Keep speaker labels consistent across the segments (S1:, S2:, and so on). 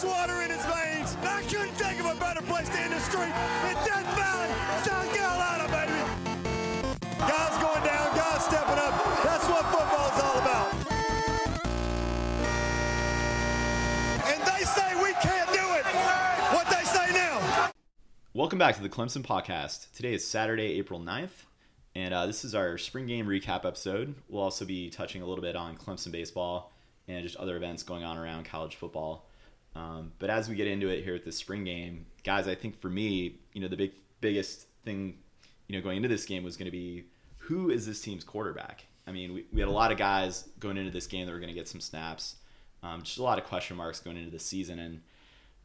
S1: ice water in his veins. I couldn't think of a better place to end the street in Death Valley, South Carolina, baby. Guys going down, guys stepping up. That's what football's all about. And they say we can't do it. What they say now.
S2: Welcome back to the Clemson Podcast. Today is Saturday, April 9th, and uh, this is our spring game recap episode. We'll also be touching a little bit on Clemson baseball and just other events going on around college football. Um, but as we get into it here at the spring game, guys, I think for me, you know, the big biggest thing, you know, going into this game was going to be who is this team's quarterback? I mean, we, we had a lot of guys going into this game that were going to get some snaps. Um, just a lot of question marks going into the season, and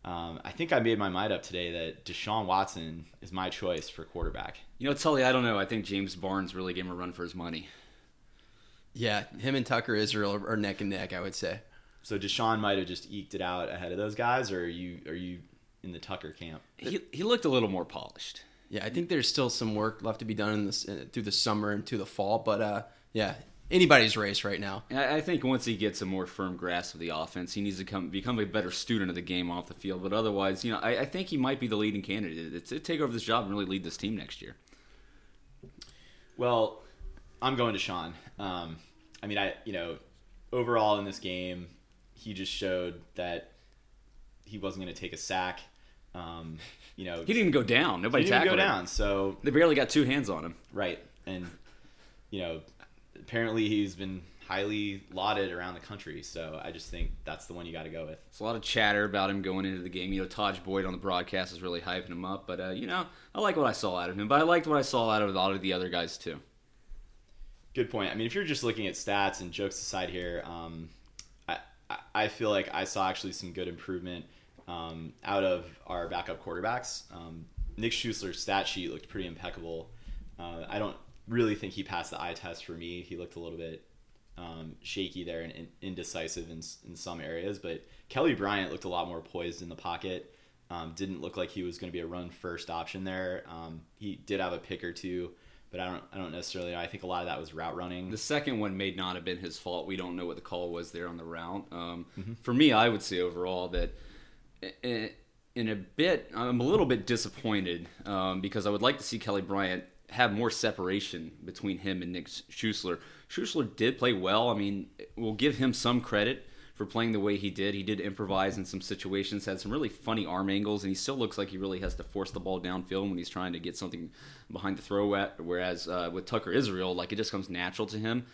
S2: um, I think I made my mind up today that Deshaun Watson is my choice for quarterback.
S3: You know, Tully, I don't know. I think James Barnes really gave him a run for his money.
S4: Yeah, him and Tucker Israel are neck and neck, I would say.
S2: So Deshaun might have just eked it out ahead of those guys, or are you are you in the Tucker camp?
S3: He, he looked a little more polished.
S4: Yeah, I think there's still some work left to be done in this uh, through the summer and to the fall, but uh, yeah, anybody's race right now.
S3: I I think once he gets a more firm grasp of the offense, he needs to come become a better student of the game off the field. But otherwise, you know, I, I think he might be the leading candidate to take over this job and really lead this team next year.
S2: Well, I'm going to Sean. Um, I mean, I you know, overall in this game, he just showed that he wasn't going to take a sack. Um, you know,
S3: He didn't even go down. Nobody
S2: he didn't
S3: tackled
S2: go
S3: him.
S2: down. So
S3: They barely got two hands on him.
S2: right, and you know, apparently he's been highly lauded around the country. So I just think that's the one you got to go with.
S3: It's a lot of chatter about him going into the game. You know, Tajh Boyd on the broadcast is really hyping him up. But, uh, you know, I like what I saw out of him. But I liked what I saw out of a lot of the other guys, too.
S2: Good point. I mean, if you're just looking at stats and jokes aside here, um, I, feel like I saw actually some good improvement um, out of our backup quarterbacks. Um, Nick Schuessler's stat sheet looked pretty impeccable. Uh, I don't really think he passed the eye test for me. He looked a little bit um, shaky there and, and indecisive in, in some areas, but Kelly Bryant looked a lot more poised in the pocket. Um, didn't look like he was going to be a run first option there. Um, he did have a pick or two, but I don't I don't necessarily know. I think a lot of that was route running.
S3: The second one may not have been his fault. We don't know what the call was there on the route. Um,
S2: Mm-hmm.
S3: For me, I would say overall that in a bit, I'm a little bit disappointed um, because I would like to see Kelly Bryant have more separation between him and Nick Schuessler. Schuessler did play well. I mean, we'll give him some credit for playing the way he did. He did improvise in some situations, had some really funny arm angles, and he still looks like he really has to force the ball downfield when he's trying to get something behind the throw at. Whereas uh, with Tucker Israel, like it just comes natural to him.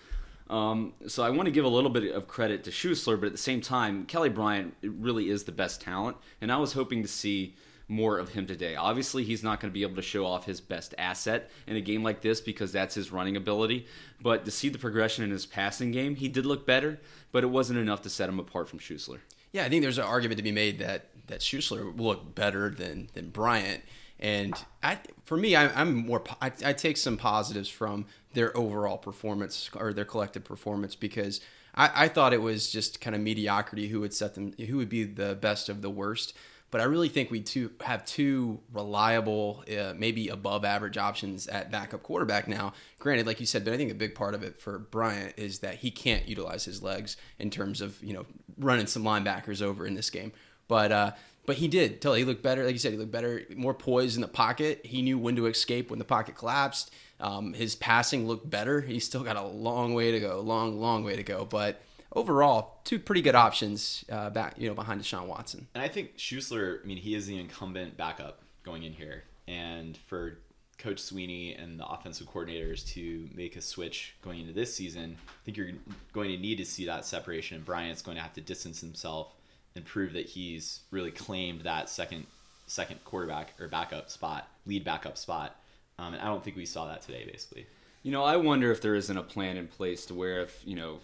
S3: Um, so I want to give a little bit of credit to Schuessler, but at the same time, Kelly Bryant really is the best talent, and I was hoping to see more of him today. Obviously, he's not going to be able to show off his best asset in a game like this because that's his running ability. But to see the progression in his passing game, he did look better, but it wasn't enough to set him apart from Schuessler.
S4: Yeah, I think there's an argument to be made that that Schuessler looked better than than Bryant. And I, for me, I, I'm more. I, I take some positives from their overall performance or their collective performance because I, I thought it was just kind of mediocrity who would set them, who would be the best of the worst. But I really think we two have two reliable, uh, maybe above average options at backup quarterback now. Granted, like you said, but I think a big part of it for Bryant is that he can't utilize his legs in terms of you know running some linebackers over in this game. But uh, but he did tell he looked better. Like you said, he looked better, more poised in the pocket. He knew when to escape when the pocket collapsed. Um, his passing looked better. He's still got a long way to go, long long way to go. But overall, two pretty good options uh, back you know behind Deshaun Watson.
S2: And I think Schuessler, I mean, he is the incumbent backup going in here. And for Coach Swinney and the offensive coordinators to make a switch going into this season, I think you're going to need to see that separation. And Bryant's going to have to distance himself and prove that he's really claimed that second second quarterback or backup spot, lead backup spot. Um, and I don't think we saw that today, basically.
S3: You know, I wonder if there isn't a plan in place to where if, you know,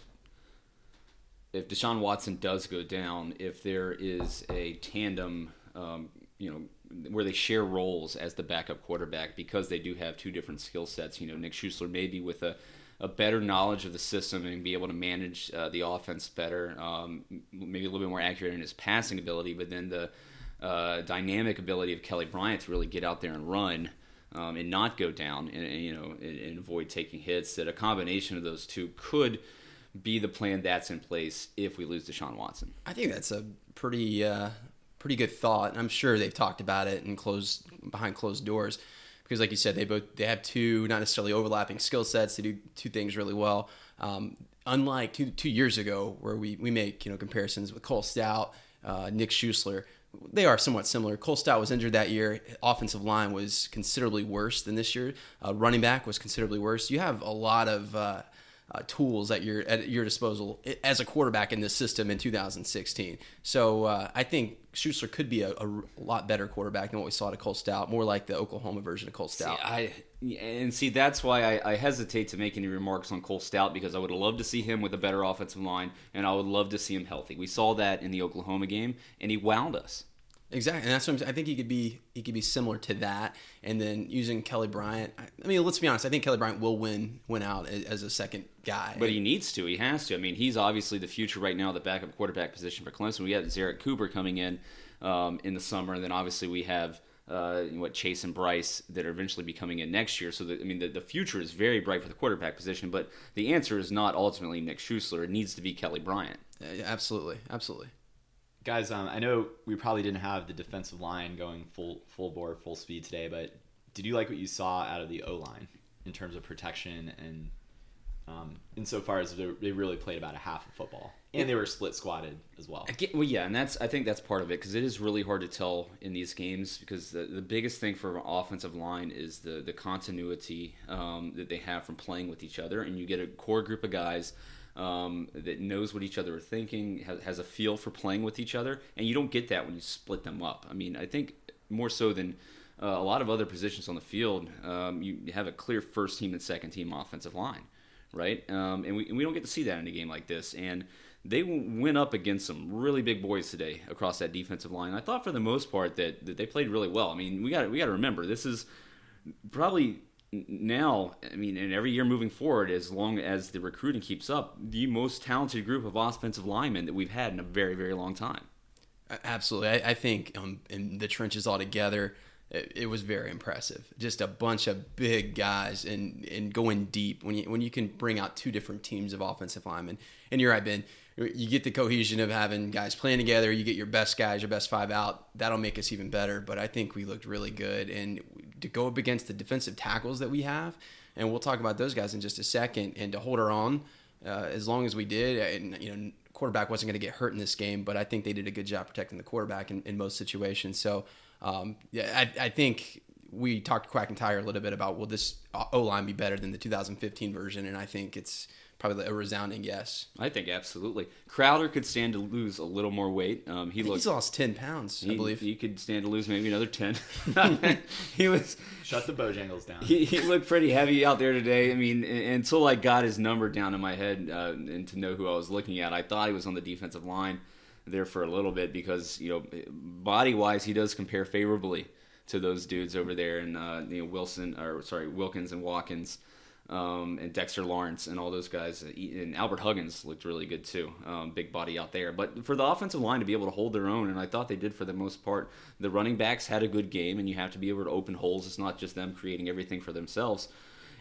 S3: if Deshaun Watson does go down, if there is a tandem, um, you know, where they share roles as the backup quarterback because they do have two different skill sets. You know, Nick Schuessler maybe with a, a better knowledge of the system and be able to manage uh, the offense better, um, maybe a little bit more accurate in his passing ability, but then the uh, dynamic ability of Kelly Bryant to really get out there and run um, and not go down and, and, you know and, and avoid taking hits. That a combination of those two could be the plan that's in place if we lose Deshaun Watson.
S4: I think that's a pretty uh, pretty good thought. And I'm sure they've talked about it and closed behind closed doors because, like you said, they both they have two not necessarily overlapping skill sets. They do two things really well. Um, unlike two two years ago, where we we make you know comparisons with Cole Stoudt, uh, Nick Schuessler. They are somewhat similar. Cole Stoudt was injured that year. Offensive line was considerably worse than this year. Uh, running back was considerably worse. You have a lot of uh, uh, tools at your at your disposal as a quarterback in this system in 2016. So uh, I think Schuessler could be a, a, lot better quarterback than what we saw to Cole Stoudt, more like the Oklahoma version of Cole Stoudt.
S3: See, I and see that's why I, I, hesitate to make any remarks on Cole Stoudt because I would love to see him with a better offensive line, and I would love to see him healthy. We saw that in the Oklahoma game, and he wound us.
S4: Exactly, and that's what I'm, i think he could be. He could be similar to that, and then using Kelly Bryant. I, I mean, let's be honest. I think Kelly Bryant will win win out as a second guy.
S3: But he needs to. He has to. I mean, he's obviously the future right now, the backup quarterback position for Clemson. We got Zerrick Cooper coming in um, in the summer, and then obviously we have uh, what Chase and Bryce that are eventually be coming in next year. So I mean, the, the future is very bright for the quarterback position. But the answer is not ultimately Nick Schuessler. It needs to be Kelly Bryant.
S4: Yeah, absolutely, absolutely
S2: guys, um, I know we probably didn't have the defensive line going full full bore, full speed today, but did you like what you saw out of the O line in terms of protection and um, insofar as they really played about a half of football, and they were split squatted as well.
S3: Well, yeah, and that's I think that's part of it because it is really hard to tell in these games because the, the biggest thing for offensive line is the the continuity um, that they have from playing with each other, and you get a core group of guys um, that knows what each other are thinking, has, has, a feel for playing with each other, and you don't get that when you split them up. I mean, I think more so than uh, a lot of other positions on the field, um, you have a clear first team and second team offensive line, right? Um, and, we, and we don't get to see that in a game like this. And they went up against some really big boys today across that defensive line. I thought for the most part that, that they played really well. I mean, we got we got to remember this is probably now, I mean, and every year moving forward, as long as the recruiting keeps up, the most talented group of offensive linemen that we've had in a very, very long time.
S4: Absolutely, I, I think um, in the trenches altogether, it, it, was very impressive. Just a bunch of big guys and and going deep when you when you can bring out two different teams of offensive linemen. And you're right, Ben you get the cohesion of having guys playing together. You get your best guys, your best five out. That'll make us even better. But I think we looked really good, and to go up against the defensive tackles that we have, and we'll talk about those guys in just a second, and to hold her on uh, as long as we did, and you know, quarterback wasn't going to get hurt in this game, but I think they did a good job protecting the quarterback in, in most situations. So um, yeah, I, I think we talked to Quack and Tire a little bit about will this O line be better than the 2015 version, and I think it's probably a resounding yes.
S3: I think absolutely. Crowder could stand to lose a little more weight. Um,
S4: he looked, he's lost ten pounds,
S3: he,
S4: I believe.
S3: He could stand to lose maybe another ten. he was
S2: shut the bojangles down.
S3: He, he, looked pretty heavy out there today. I mean, until I got his number down in my head uh, and to know who I was looking at, I thought he was on the defensive line there for a little bit because you know, body wise, he does compare favorably to those dudes over there, and uh, you know Wilson or sorry Wilkins and Watkins um, and Dexter Lawrence and all those guys. And Albert Huggins looked really good too. Um, big body out there. But for the offensive line to be able to hold their own, and I thought they did for the most part. The running backs had a good game, and you have to be able to open holes. It's not just them creating everything for themselves.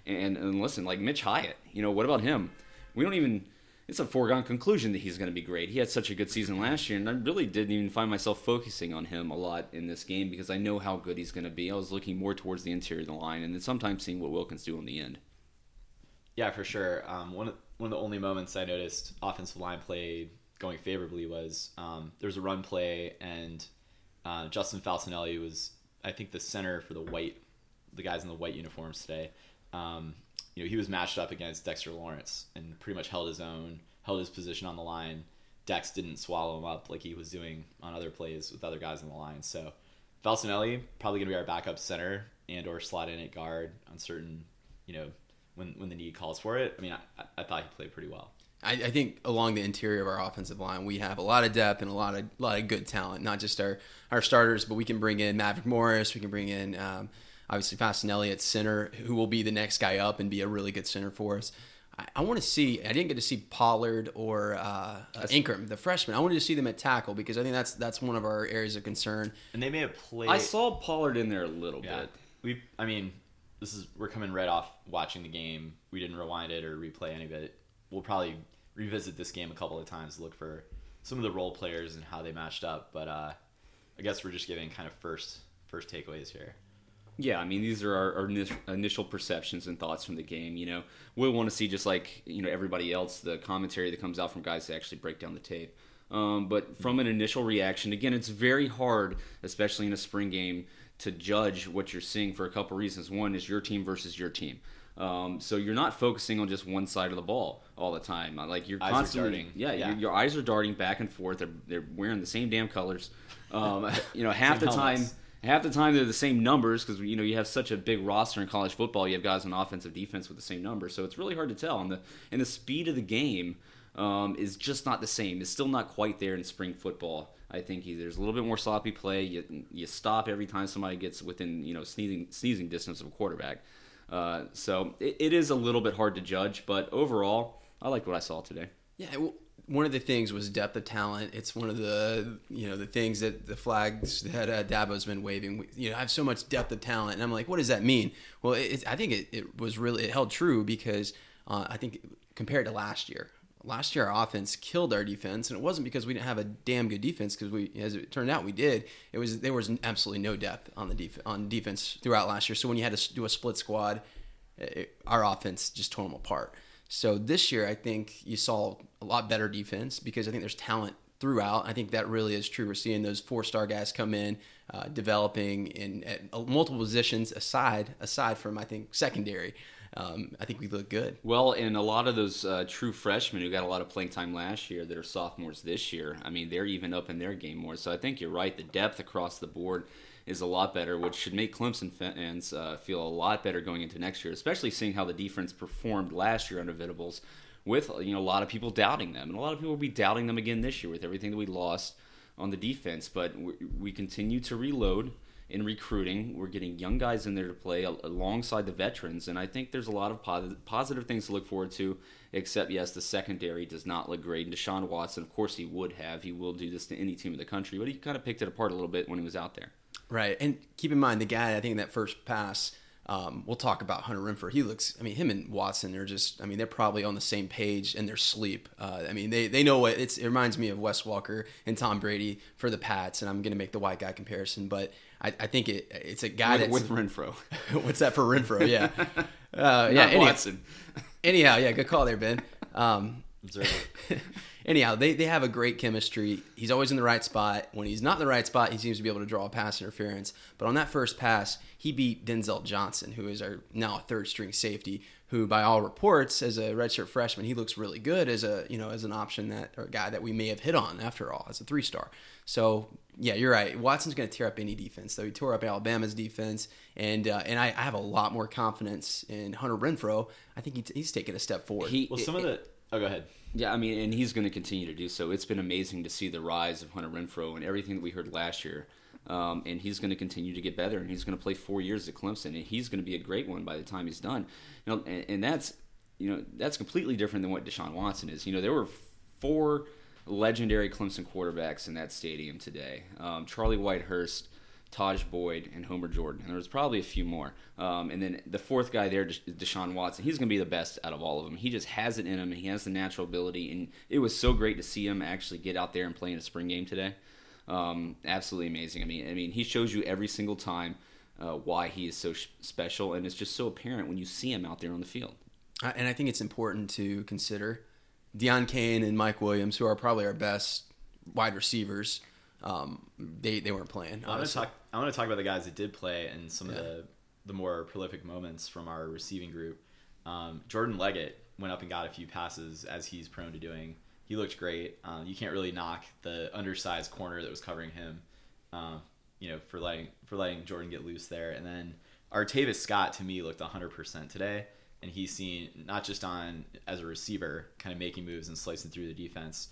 S3: And, and listen, like Mitch Hyatt, you know, what about him? We don't even. It's a foregone conclusion that he's going to be great. He had such a good season last year, and I really didn't even find myself focusing on him a lot in this game because I know how good he's going to be. I was looking more towards the interior of the line, and then sometimes seeing what Wilkins do in the end.
S2: Yeah, for sure. Um, one of, one of the only moments I noticed offensive line play going favorably was um, there was a run play and uh, Justin Falcinelli was I think the center for the white the guys in the white uniforms today. Um, you know he was matched up against Dexter Lawrence and pretty much held his own, held his position on the line. Dex didn't swallow him up like he was doing on other plays with other guys on the line. So Falcinelli probably going to be our backup center and or slot in at guard on certain you know when when the need calls for it. I mean, I, I thought he played pretty well.
S4: I, I, think along the interior of our offensive line, we have a lot of depth and a lot of a lot of good talent. Not just our our starters, but we can bring in Maverick Morris. We can bring in um, obviously Falcinelli at center, who will be the next guy up and be a really good center for us. I, I want to see. I didn't get to see Pollard or uh, uh, Ingram, the freshman. I wanted to see them at tackle because I think that's that's one of our areas of concern.
S2: And they may have played.
S3: I saw Pollard in there a little
S2: yeah.
S3: bit.
S2: We, I mean, this is we're coming right off watching the game. We didn't rewind it or replay any of it. We'll probably revisit this game a couple of times look for some of the role players and how they matched up. But uh, I guess we're just giving kind of first first takeaways here.
S3: Yeah, I mean these are our, our initial perceptions and thoughts from the game. You know, we'll want to see just like you know everybody else the commentary that comes out from guys that actually break down the tape. Um, but from an initial reaction, again, it's very hard, especially in a spring game, to judge what you're seeing for a couple reasons. One is your team versus your team. Um, so you're not focusing on just one side of the ball all the time. Like you're
S2: Eyes
S3: constantly,
S2: darting.
S3: yeah,
S2: Yeah.
S3: Your, your eyes are darting back and forth. They're, they're wearing the same damn colors. Um, you know, half the time, half the time they're the same numbers because you know you have such a big roster in college football. You have guys on offensive defense with the same numbers, so it's really hard to tell. And the and the speed of the game um, is just not the same. It's still not quite there in spring football. I think there's a little bit more sloppy play. You you stop every time somebody gets within you know sneezing sneezing distance of a quarterback. Uh, so it, it is a little bit hard to judge, but overall, I like what I saw today.
S4: Yeah, well, one of the things was depth of talent. It's one of the you know the things that the flags that uh, Dabo's been waving. You know, I have so much depth of talent, and I'm like, what does that mean? Well, it, I think it, it was really it held true because uh, I think compared to last year, last year our offense killed our defense, and it wasn't because we didn't have a damn good defense. Because we, as it turned out, we did. It was there was absolutely no depth on the def- on defense throughout last year. So when you had to do a split squad, it, our offense just tore them apart. So this year, I think you saw a lot better defense because I think there's talent throughout. I think that really is true. We're seeing those four star guys come in, uh, developing in at multiple positions aside aside from I think secondary. Um, I think we look good.
S3: Well, and a lot of those uh, true freshmen who got a lot of playing time last year that are sophomores this year, I mean, they're even up in their game more. So I think you're right. The depth across the board is a lot better, which should make Clemson fans uh, feel a lot better going into next year, especially seeing how the defense performed last year under Venables with you know a lot of people doubting them, and a lot of people will be doubting them again this year with everything that we lost on the defense. But we, we continue to reload in recruiting. We're getting young guys in there to play alongside the veterans, and I think there's a lot of positive, positive things to look forward to. Except, yes, the secondary does not look great. And Deshaun Watson, of course, he would have. He will do this to any team in the country, but he kind of picked it apart a little bit when he was out there.
S4: Right, and keep in mind the guy I think in that first pass. Um, we'll talk about Hunter Renfrow. He looks. I mean, him and Watson. They're just. I mean, they're probably on the same page in their sleep. Uh, I mean, they they know what it's. It reminds me of Wes Welker and Tom Brady for the Pats, and I'm going to make the white guy comparison, but I, I think it it's a guy
S3: With,
S4: that's
S3: with Renfrow.
S4: what's that for Renfrow? Yeah, uh, yeah. Anyhow,
S3: Watson.
S4: anyhow, yeah. Good call there, Ben. Um, anyhow, they, they have a great chemistry. He's always in the right spot. When he's not in the right spot, he seems to be able to draw a pass interference. But on that first pass, he beat Denzel Johnson, who is our now a third string safety, who by all reports, as a redshirt freshman, he looks really good as a you know as an option that or a guy that we may have hit on after all as a three star. So yeah, you're right. Watson's going to tear up any defense. Though he tore up Alabama's defense, and uh, and I, I have a lot more confidence in Hunter Renfrow. I think he t- he's taken a step forward.
S3: He,
S2: Well, some of the. Oh, go ahead.
S3: Yeah, I mean, and he's going to continue to do so. It's been amazing to see the rise of Hunter Renfrow and everything that we heard last year. Um, and he's going to continue to get better, and he's going to play four years at Clemson, and he's going to be a great one by the time he's done. You know, and, and that's you know that's completely different than what Deshaun Watson is. You know, there were four legendary Clemson quarterbacks in that stadium today: um, Charlie Whitehurst, Tajh Boyd, and Homer Jordan. And there was probably a few more. Um, and then the fourth guy there, Deshaun Watson, he's going to be the best out of all of them. He just has it in him, and he has the natural ability. And it was so great to see him actually get out there and play in a spring game today. Um, absolutely amazing. I mean, I mean, he shows you every single time uh, why he is so sh- special, and it's just so apparent when you see him out there on the field.
S4: I- and I think it's important to consider Deon Cain and Mike Williams, who are probably our best wide receivers. Um, they they weren't playing.
S2: I want to talk. I want to talk about the guys that did play and some of the the more prolific moments from our receiving group. Um, Jordan Leggett went up and got a few passes as he's prone to doing. He looked great. Um, you can't really knock the undersized corner that was covering him. Uh, you know, for letting for letting Jordan get loose there. And then Artavis Scott to me looked 100% today, and he's seen not just on as a receiver, kind of making moves and slicing through the defense,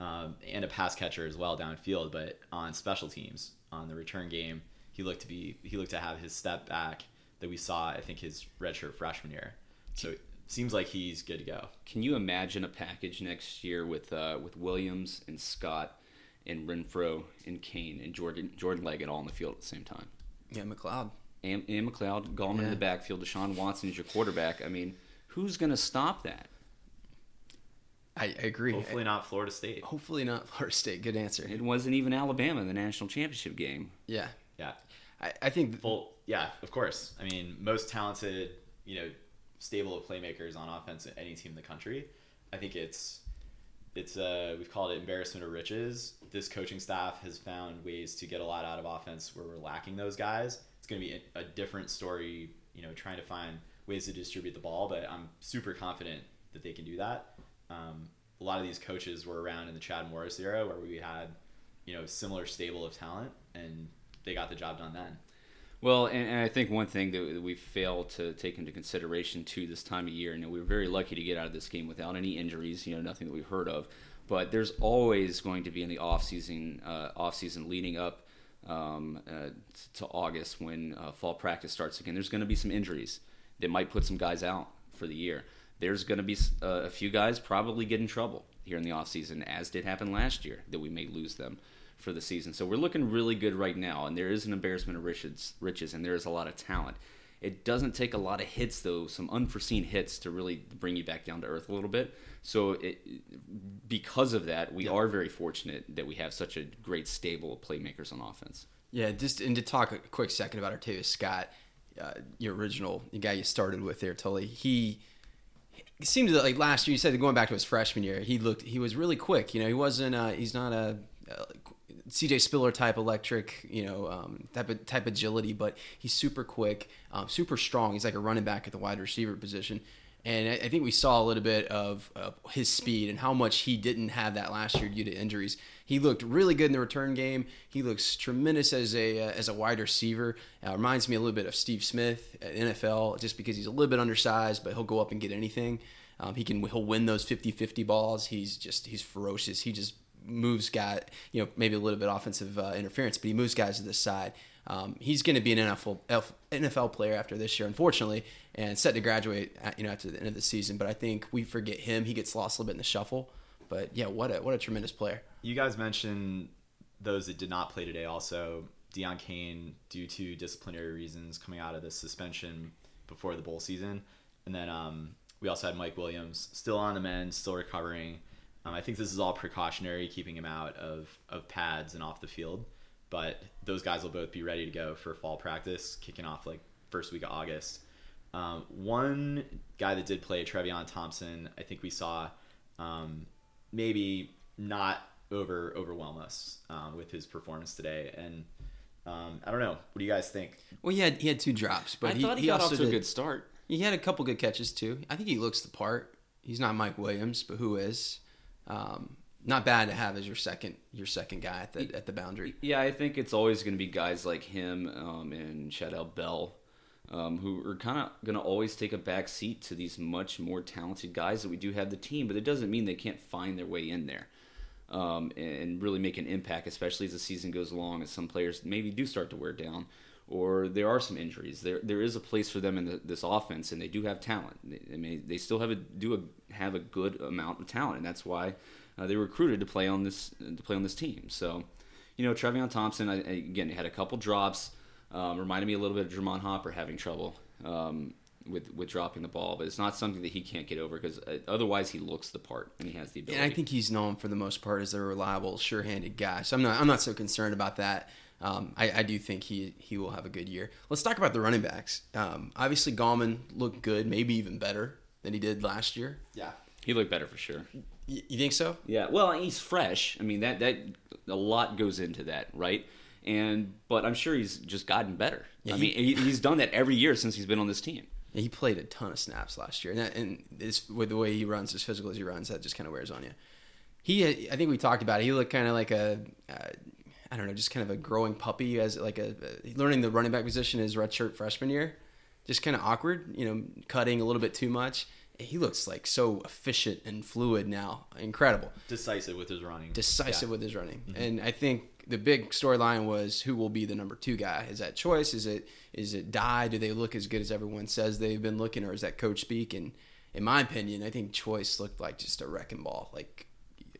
S2: um, and a pass catcher as well downfield, but on special teams on the return game, he looked to be he looked to have his step back that we saw. I think his redshirt freshman year. So seems like he's good to go.
S3: Can you imagine a package next year with uh, with Williams and Scott and Renfrow and Cain and Jordan Jordan Leggett all on the field at the same time?
S4: Yeah, McCloud.
S3: and, and McCloud, Gallman in the backfield, Deshaun Watson is your quarterback. I mean, who's going to stop that?
S4: I, I agree.
S2: Hopefully not Florida State.
S4: Hopefully not Florida State. Good answer.
S3: It wasn't even Alabama in the national championship game.
S4: Yeah,
S2: Yeah.
S4: I, I think
S2: Well, yeah, of course. I mean, most talented, you know, stable of playmakers on offense at any team in the country. I think it's it's uh we've called it embarrassment of riches. This coaching staff has found ways to get a lot out of offense where we're lacking those guys. It's going to be a, a different story, you know, trying to find ways to distribute the ball, but I'm super confident that they can do that. Um, a lot of these coaches were around in the Chad Morris era where we had, you know, similar stable of talent and they got the job done then.
S3: Well, and, and I think one thing that we fail to take into consideration too this time of year, and we were very lucky to get out of this game without any injuries, you know, nothing that we've heard of. But there's always going to be in the off season, uh, off season leading up um, uh, to August when uh, fall practice starts again. There's going to be some injuries that might put some guys out for the year. There's going to be uh, a few guys probably get in trouble here in the off season, as did happen last year, that we may lose them for the season. So we're looking really good right now, and there is an embarrassment of riches, riches, and there is a lot of talent. It doesn't take a lot of hits, though, some unforeseen hits to really bring you back down to earth a little bit. So, it, because of that, we are very fortunate that we have such a great stable of playmakers on offense.
S4: Yeah, just and to talk a quick second about Artavis Scott, uh, your original the guy you started with there, Tully. He it seemed like last year. You said going back to his freshman year, he looked he was really quick. You know, he wasn't. Uh, he's not a, a CJ Spiller type electric, you know, um, type of type agility, but he's super quick, um, super strong. He's like a running back at the wide receiver position. And I, I think we saw a little bit of, of his speed and how much he didn't have that last year due to injuries. He looked really good in the return game. He looks tremendous as a uh, as a wide receiver. Uh, reminds me a little bit of Steve Smith at NFL, just because he's a little bit undersized, but he'll go up and get anything. Um, he can he'll win those 50-50 balls. He's just he's ferocious. He just moves guy, you know, maybe a little bit offensive uh, interference, but he moves guys to the side. Um, he's going to be an NFL NFL player after this year, unfortunately, and set to graduate, at, you know, after the end of the season. But I think we forget him. He gets lost a little bit in the shuffle. But yeah, what a what a tremendous player.
S2: You guys mentioned those that did not play today. Also, Deon Cain, due to disciplinary reasons, coming out of the suspension before the bowl season, and then um, we also had Mike Williams, still on the mend, still recovering. Um, I think this is all precautionary, keeping him out of, of pads and off the field. But those guys will both be ready to go for fall practice, kicking off like first week of August. Um, one guy that did play, Trevion Thompson, I think we saw um, maybe not over overwhelm us um, with his performance today. And um, I don't know. What do you guys think?
S4: Well, he had he had two drops, but
S3: I
S4: he,
S3: thought he,
S4: he
S3: got
S4: also
S3: off to a
S4: did-
S3: good start.
S4: He had a couple good catches too. I think he looks the part. He's not Mike Williams, but who is? Um, not bad to have as your second your second guy at the at the boundary.
S3: Yeah, I think it's always going to be guys like him um, and Shadell Bell um, who are kind of going to always take a back seat to these much more talented guys that we do have the team, but it doesn't mean they can't find their way in there um, and really make an impact, especially as the season goes along, as some players maybe do start to wear down or there are some injuries. There there is a place for them in the, this offense, and they do have talent. They, I mean, they still have a do a, have a good amount of talent, and that's why uh, they were recruited to play on this to play on this team. So, you know, Trevion Thompson I, again had a couple drops. Um, reminded me a little bit of Germone Hopper having trouble um, with with dropping the ball, but it's not something that he can't get over because uh, otherwise he looks the part and he has the ability.
S4: And I think he's known for the most part as a reliable, sure-handed guy. So I'm not I'm not so concerned about that. Um, I, I do think he he will have a good year. Let's talk about the running backs. Um, obviously, Gallman looked good, maybe even better than he did last year.
S2: Yeah.
S3: he looked better for sure.
S4: Y- you think so?
S3: Yeah, well, he's fresh. I mean, that that a lot goes into that, right? And but I'm sure he's just gotten better.
S4: Yeah,
S3: I
S4: he-
S3: mean, he, he's done that every year since he's been on this team.
S4: Yeah, he played a ton of snaps last year, and, that, and it's, with the way he runs, as physical as he runs, that just kind of wears on you. He, I think we talked about it. He looked kind of like a, uh, I don't know, just kind of a growing puppy as like a, learning the running back position his redshirt freshman year, just kind of awkward, you know, cutting a little bit too much. He looks like so efficient and fluid now, incredible
S2: Decisive with his running.
S4: decisive
S2: Yeah.
S4: with his running. Mm-hmm. And I think the big storyline was who will be the number two guy. Is that choice? Is it is it Dye? Do they look as good as everyone says they've been looking, or is that coach speak? And in my opinion, I think choice looked like just a wrecking ball. Like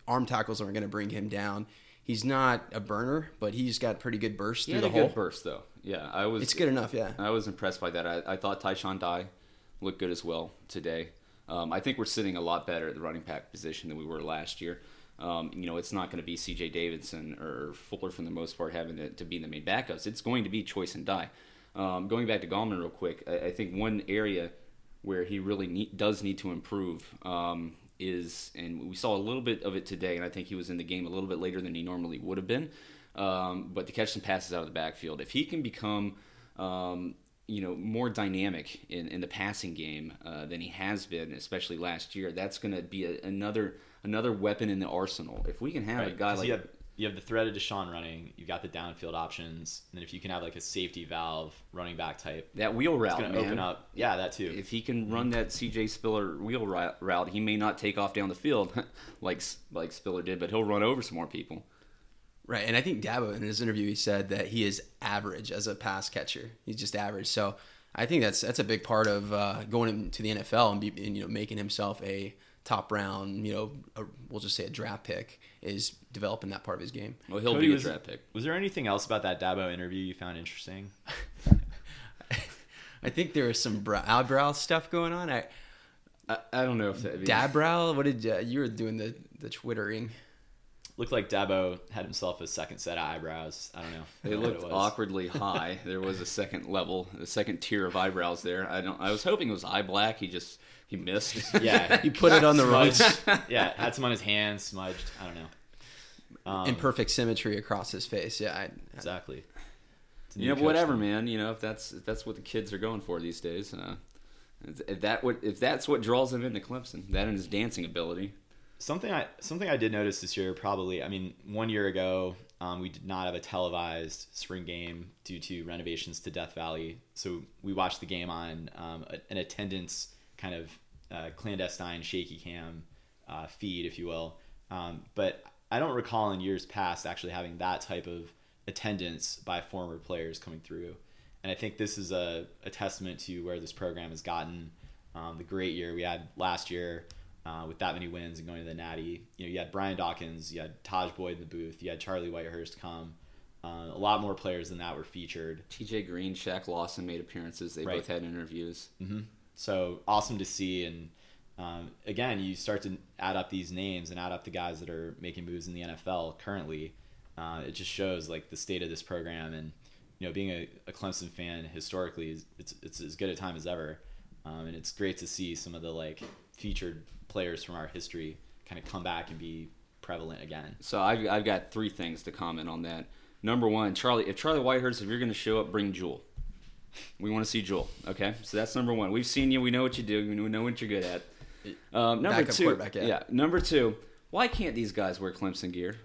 S4: arm tackles aren't going to bring him down. He's not a burner, but he's got pretty good burst
S3: He
S4: through the hole.
S3: good burst though. Yeah, I was.
S4: It's good enough, yeah.
S3: I was impressed by that. I, I thought Tyshon Dye looked good as well today. Um, I think we're sitting a lot better at the running back position than we were last year. Um, you know, it's not going to be C.J. Davidson or Fuller for the most part having to, to be the main backups. It's going to be Choice and Dye. Um, going back to Gallman real quick, I, I think one area where he really need, does need to improve um, is, and we saw a little bit of it today, and I think he was in the game a little bit later than he normally would have been. Um, but to catch some passes out of the backfield, if he can become, um, you know, more dynamic in, in the passing game uh, than he has been, especially last year, that's going to be a, another another weapon in the arsenal. If we can have
S2: Right,
S3: a guy like
S2: you have the threat of Deshaun running, you've got the downfield options, and then if you can have like a safety valve running back type,
S3: that wheel route,
S2: it's going to
S3: man,
S2: open up. Yeah, that too.
S3: if he can run that CJ Spiller wheel route, he may not take off down the field like like Spiller did, but he'll run over some more people.
S4: Right, and I think Dabo in his interview he said that he is average as a pass catcher. He's just average. So I think that's that's a big part of uh, going into the NFL and, be, and you know making himself a top round, you know, a, we'll just say a draft pick is developing that part of his game.
S3: Well, he'll
S2: Cody,
S3: be a
S2: was,
S3: draft pick.
S2: was there anything else about that Dabo interview you found interesting?
S4: I think there was some brow, eyebrow stuff going on. I,
S3: I, I don't know if that. I
S4: Dabrow, what did uh, you were doing the the twittering?
S2: Looked like Dabo had himself a second set of eyebrows. I don't know. I
S3: They
S2: don't know what
S3: looked
S2: it
S3: awkwardly high. There was a second level, a second tier of eyebrows there. I don't. I was hoping it was eye black. He just he missed.
S2: Yeah,
S4: He put it on the wrong
S2: smudged. yeah, had some on his hands, smudged. I don't know. Um,
S4: in perfect symmetry across his face. Yeah, I,
S2: exactly.
S3: You know, whatever,
S2: thing.
S3: man. You know, if that's if that's what the kids are going for these days, uh, if that what if that's what draws them into Clemson, that and his dancing ability.
S2: Something I something I did notice this year, probably. I mean, one year ago, um, we did not have a televised spring game due to renovations to Death Valley. So we watched the game on um, an attendance kind of uh, clandestine shaky cam uh, feed, if you will. Um, but I don't recall in years past actually having that type of attendance by former players coming through. And I think this is a, a testament to where this program has gotten. Um, the great year we had last year uh, with that many wins and going to the Natty. You know, you had Brian Dawkins, you had Tajh Boyd in the booth, you had Charlie Whitehurst come. Uh, a lot more players than that were featured.
S3: T.J. Green, Shaq Lawson made appearances. They
S2: Right.
S3: both had interviews.
S2: So awesome to see. And um, again, you start to add up these names and add up the guys that are making moves in the NFL currently. Uh, it just shows like the state of this program. And you know, being a, a Clemson fan historically, is it's it's as good a time as ever. Um, and it's great to see some of the like featured players from our history kind of come back and be prevalent again.
S3: So I've, I've got three things to comment on that. Number one, Charlie, if Charlie Whitehurst, if you're going to show up, bring Jewel. We want to see Jewel. Okay, so that's number one. We've seen you. We know what you do. We know what you're good at. Um, number two,
S4: quarterback, yeah.
S3: Number two, why can't these guys wear Clemson gear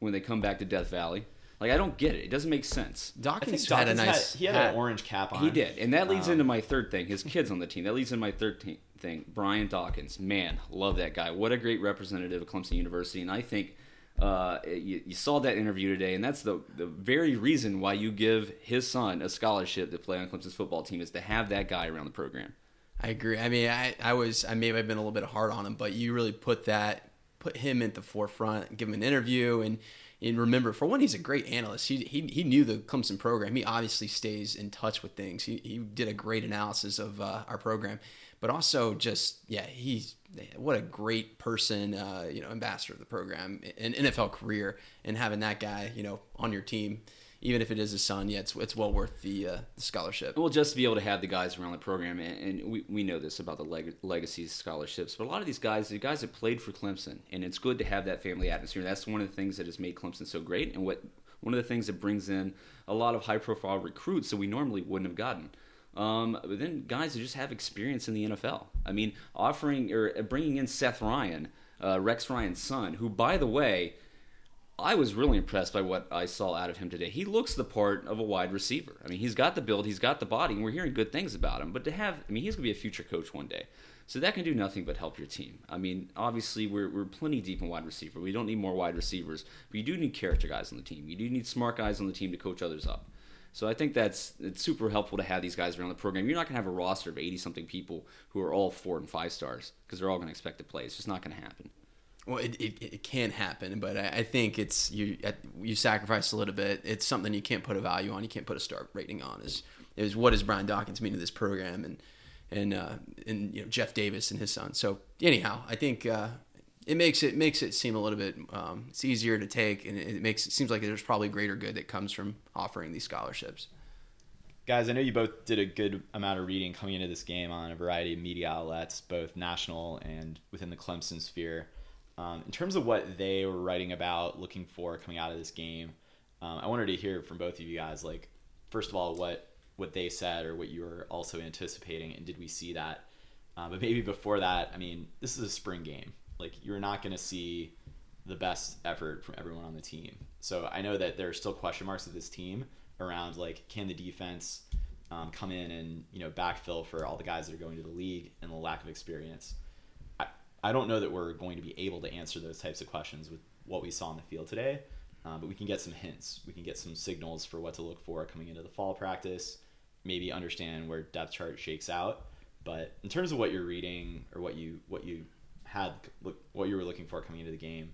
S3: when they come back to Death Valley? Like I don't get it. It doesn't make sense.
S2: Think
S4: Dawkins had a nice.
S2: had, he had
S4: hat.
S2: an orange cap on.
S3: He did, and that leads
S2: Um,
S3: into my third thing. His kids on the team. That leads into my third thing. Brian Dawkins, man, love that guy. What a great representative of Clemson University, and I think uh, you, you saw that interview today, and that's the the very reason why you give his son a scholarship to play on Clemson's football team is to have that guy around the program.
S4: I agree. I mean, I, I was I may have been a little bit hard on him, but you really put that put him at the forefront, give him an interview, and and remember for one, he's a great analyst. He he, he knew the Clemson program. He obviously stays in touch with things. He he did a great analysis of uh, our program, but also just yeah, he's what a great person, uh, you know, ambassador of the program, an NFL career, and having that guy, you know, on your team. Even if it is his son, yeah, it's, it's well worth the, uh, the scholarship.
S3: Well, just to be able to have the guys around the program, and, and we, we know this about the leg, legacy scholarships, but a lot of these guys, the guys have played for Clemson, and it's good to have that family atmosphere. That's one of the things that has made Clemson so great, and what one of the things that brings in a lot of high profile recruits that we normally wouldn't have gotten. Um, but then guys who just have experience in the NFL. I mean, offering or bringing in Seth Ryan, uh, Rex Ryan's son, who, by the way, I was really impressed by what I saw out of him today. He looks the part of a wide receiver. I mean, he's got the build, he's got the body, and we're hearing good things about him. But to have, I mean, he's going to be a future coach one day. So that can do nothing but help your team. I mean, obviously, we're, we're plenty deep in wide receiver. We don't need more wide receivers, but you do need character guys on the team. You do need smart guys on the team to coach others up. So I think that's it's super helpful to have these guys around the program. You're not going to have a roster of 80 something people who are all four and five stars because they're all going to expect to play. It's just not going to happen.
S4: Well, it, it, it can happen, but I, I think it's you you sacrifice a little bit. It's something you can't put a value on. You can't put a star rating on. Is is what does Brian Dawkins mean to this program? And and uh, and you know Jeff Davis and his son. So anyhow, I think uh, it makes it makes it seem a little bit um, it's easier to take, and it makes it seems like there's probably greater good that comes from offering these scholarships.
S2: Guys, I know you both did a good amount of reading coming into this game on a variety of media outlets, both national and within the Clemson sphere. Um, in terms of what they were writing about, looking for coming out of this game, um, I wanted to hear from both of you guys. Like, first of all, what what they said or what you were also anticipating, and did we see that? Uh, but maybe before that, I mean, this is a spring game. Like, you're not going to see the best effort from everyone on the team. So I know that there are still question marks with this team around like can the defense um, come in and you know backfill for all the guys that are going to the league and the lack of experience. I, I don't know that we're going to be able to answer those types of questions with what we saw on the field today, um, but we can get some hints. We can get some signals for what to look for coming into the fall practice. Maybe understand where depth chart shakes out. But in terms of what you're reading or what you what you had what you were looking for coming into the game,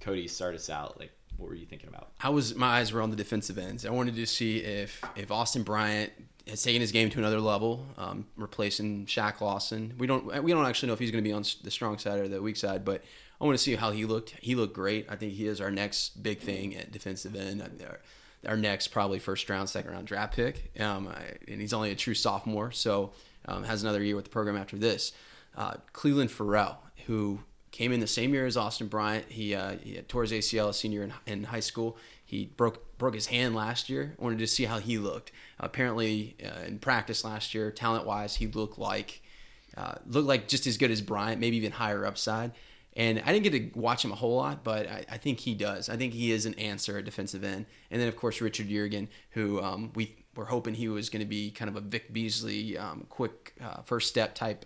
S2: Cody, start us out. Like what were you thinking about?
S4: I was my eyes were on the defensive ends. I wanted to see if if Austin Bryant has taken his game to another level, um, replacing Shaq Lawson. We don't we don't actually know if he's going to be on the strong side or the weak side, but I want to see how he looked. He looked great. I think he is our next big thing at defensive end. Our, our next probably first round, second round draft pick, um, and he's only a true sophomore, so um, has another year with the program after this. Uh, Clelin Ferrell, who came in the same year as Austin Bryant. He, uh, he tore his ACL senior in, in, high school. He broke broke his hand last year. Wanted to see how he looked. Apparently, uh, in practice last year, talent wise, he looked like uh, looked like just as good as Bryant, maybe even higher upside. And I didn't get to watch him a whole lot, but I, I think he does. I think he is an answer at defensive end. And then, of course, Richard Yeargin, who um, we were hoping he was going to be kind of a Vic Beasley, um, quick uh, first step type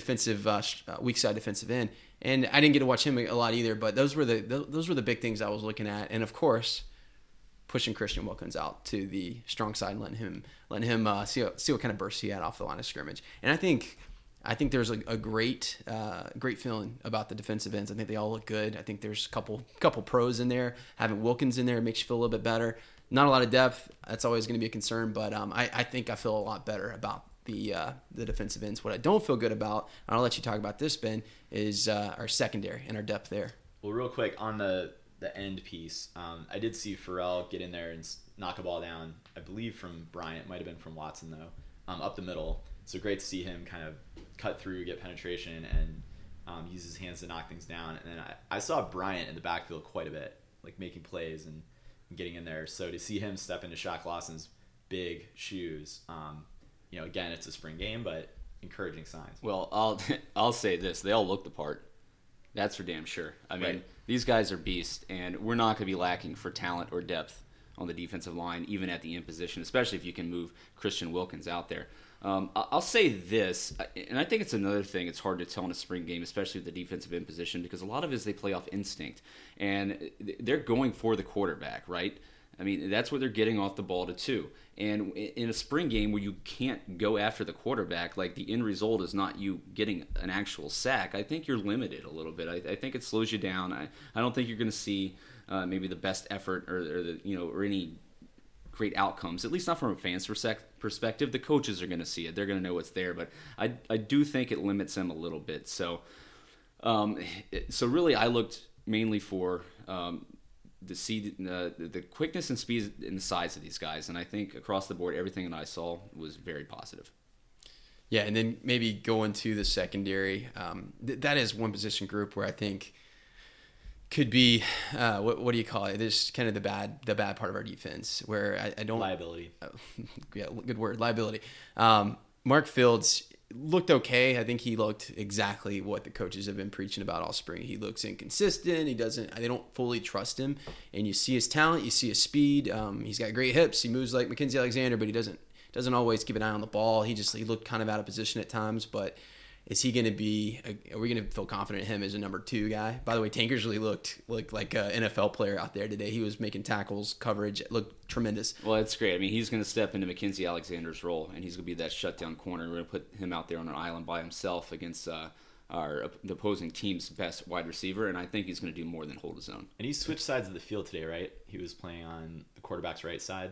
S4: defensive uh, uh, weak side defensive end and I didn't get to watch him a lot either. But those were the those were the big things I was looking at, and of course, pushing Christian Wilkins out to the strong side, and letting him letting him uh, see see what kind of burst he had off the line of scrimmage. And I think I think there's a, a great uh, great feeling about the defensive ends. I think they all look good. I think there's a couple couple pros in there. Having Wilkins in there makes you feel a little bit better. Not a lot of depth. That's always going to be a concern, but um, I, I think I feel a lot better about the uh, the defensive ends. What I don't feel good about, and I'll let you talk about this, Ben, is uh, our secondary and our depth there.
S2: Well, real quick on the the end piece, um, I did see Ferrell get in there and knock a ball down. I believe from Bryant, might have been from Watson though, um, up the middle. So great to see him kind of cut through, get penetration, and um, use his hands to knock things down. And then I, I saw Bryant in the backfield quite a bit, like making plays and, and getting in there. So to see him step into Shaq Lawson's big shoes, um, you know, again, it's a spring game, but encouraging signs.
S3: Well, I'll I'll say this: they all look the part. That's for damn sure. I mean, right. these guys are beasts, and we're not going to be lacking for talent or depth on the defensive line, even at the in position, especially if you can move Christian Wilkins out there. Um, I'll say this, and I think it's another thing. It's hard to tell in a spring game, especially with the defensive in position, because a lot of it is they play off instinct, and they're going for the quarterback, right? I mean, that's where they're getting off the ball to two. And in a spring game where you can't go after the quarterback, like the end result is not you getting an actual sack, I think you're limited a little bit. I, I think it slows you down. I, I don't think you're going to see uh, maybe the best effort or, or, the you know or any great outcomes. At least not from a fan's perspective. The coaches are going to see it. They're going to know what's there. But I I do think it limits them a little bit. So um, so really, I looked mainly for um, the see the, the quickness and speed and the size of these guys, and I think across the board, everything that I saw was very positive.
S4: Yeah, and then maybe going to the secondary. Um, th- that is one position group where I think could be uh, what, what do you call it? This kind of the bad the bad part of our defense where I, I don't
S2: liability.
S4: Uh, yeah, good word liability. Um, Mark Fields looked okay. I think he looked exactly what the coaches have been preaching about all spring. He looks inconsistent. He doesn't. They don't fully trust him. And you see his talent. You see his speed. Um, he's got great hips. He moves like Mackensie Alexander, but he doesn't doesn't always keep an eye on the ball. He just he looked kind of out of position at times, but is he going to be? Are we going to feel confident in him as a number two guy? By the way, Tankersley looked looked like an NFL player out there today. He was making tackles, coverage, looked tremendous.
S3: Well, that's great. I mean, he's going to step into Mackensie Alexander's role, and he's going to be that shutdown corner. We're going to put him out there on an island by himself against uh, our the opposing team's best wide receiver, and I think he's going to do more than hold his own.
S2: And he switched sides of the field today, right? He was playing on the quarterback's right side,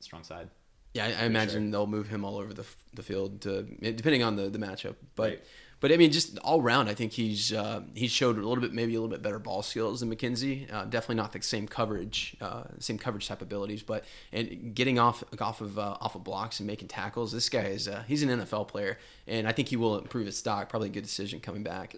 S2: strong side.
S4: Yeah, I, I imagine they'll move him all over the the field, to, depending on the, the matchup. But
S2: Right.
S4: but I mean, just all round, I think he's uh, he's showed a little bit, maybe a little bit better ball skills than Mackensie. Uh, definitely not the same coverage, uh, same coverage type abilities, but and getting off off of uh, off of blocks and making tackles. This guy is uh, he's an NFL player, and I think he will improve his stock. Probably a good decision coming back.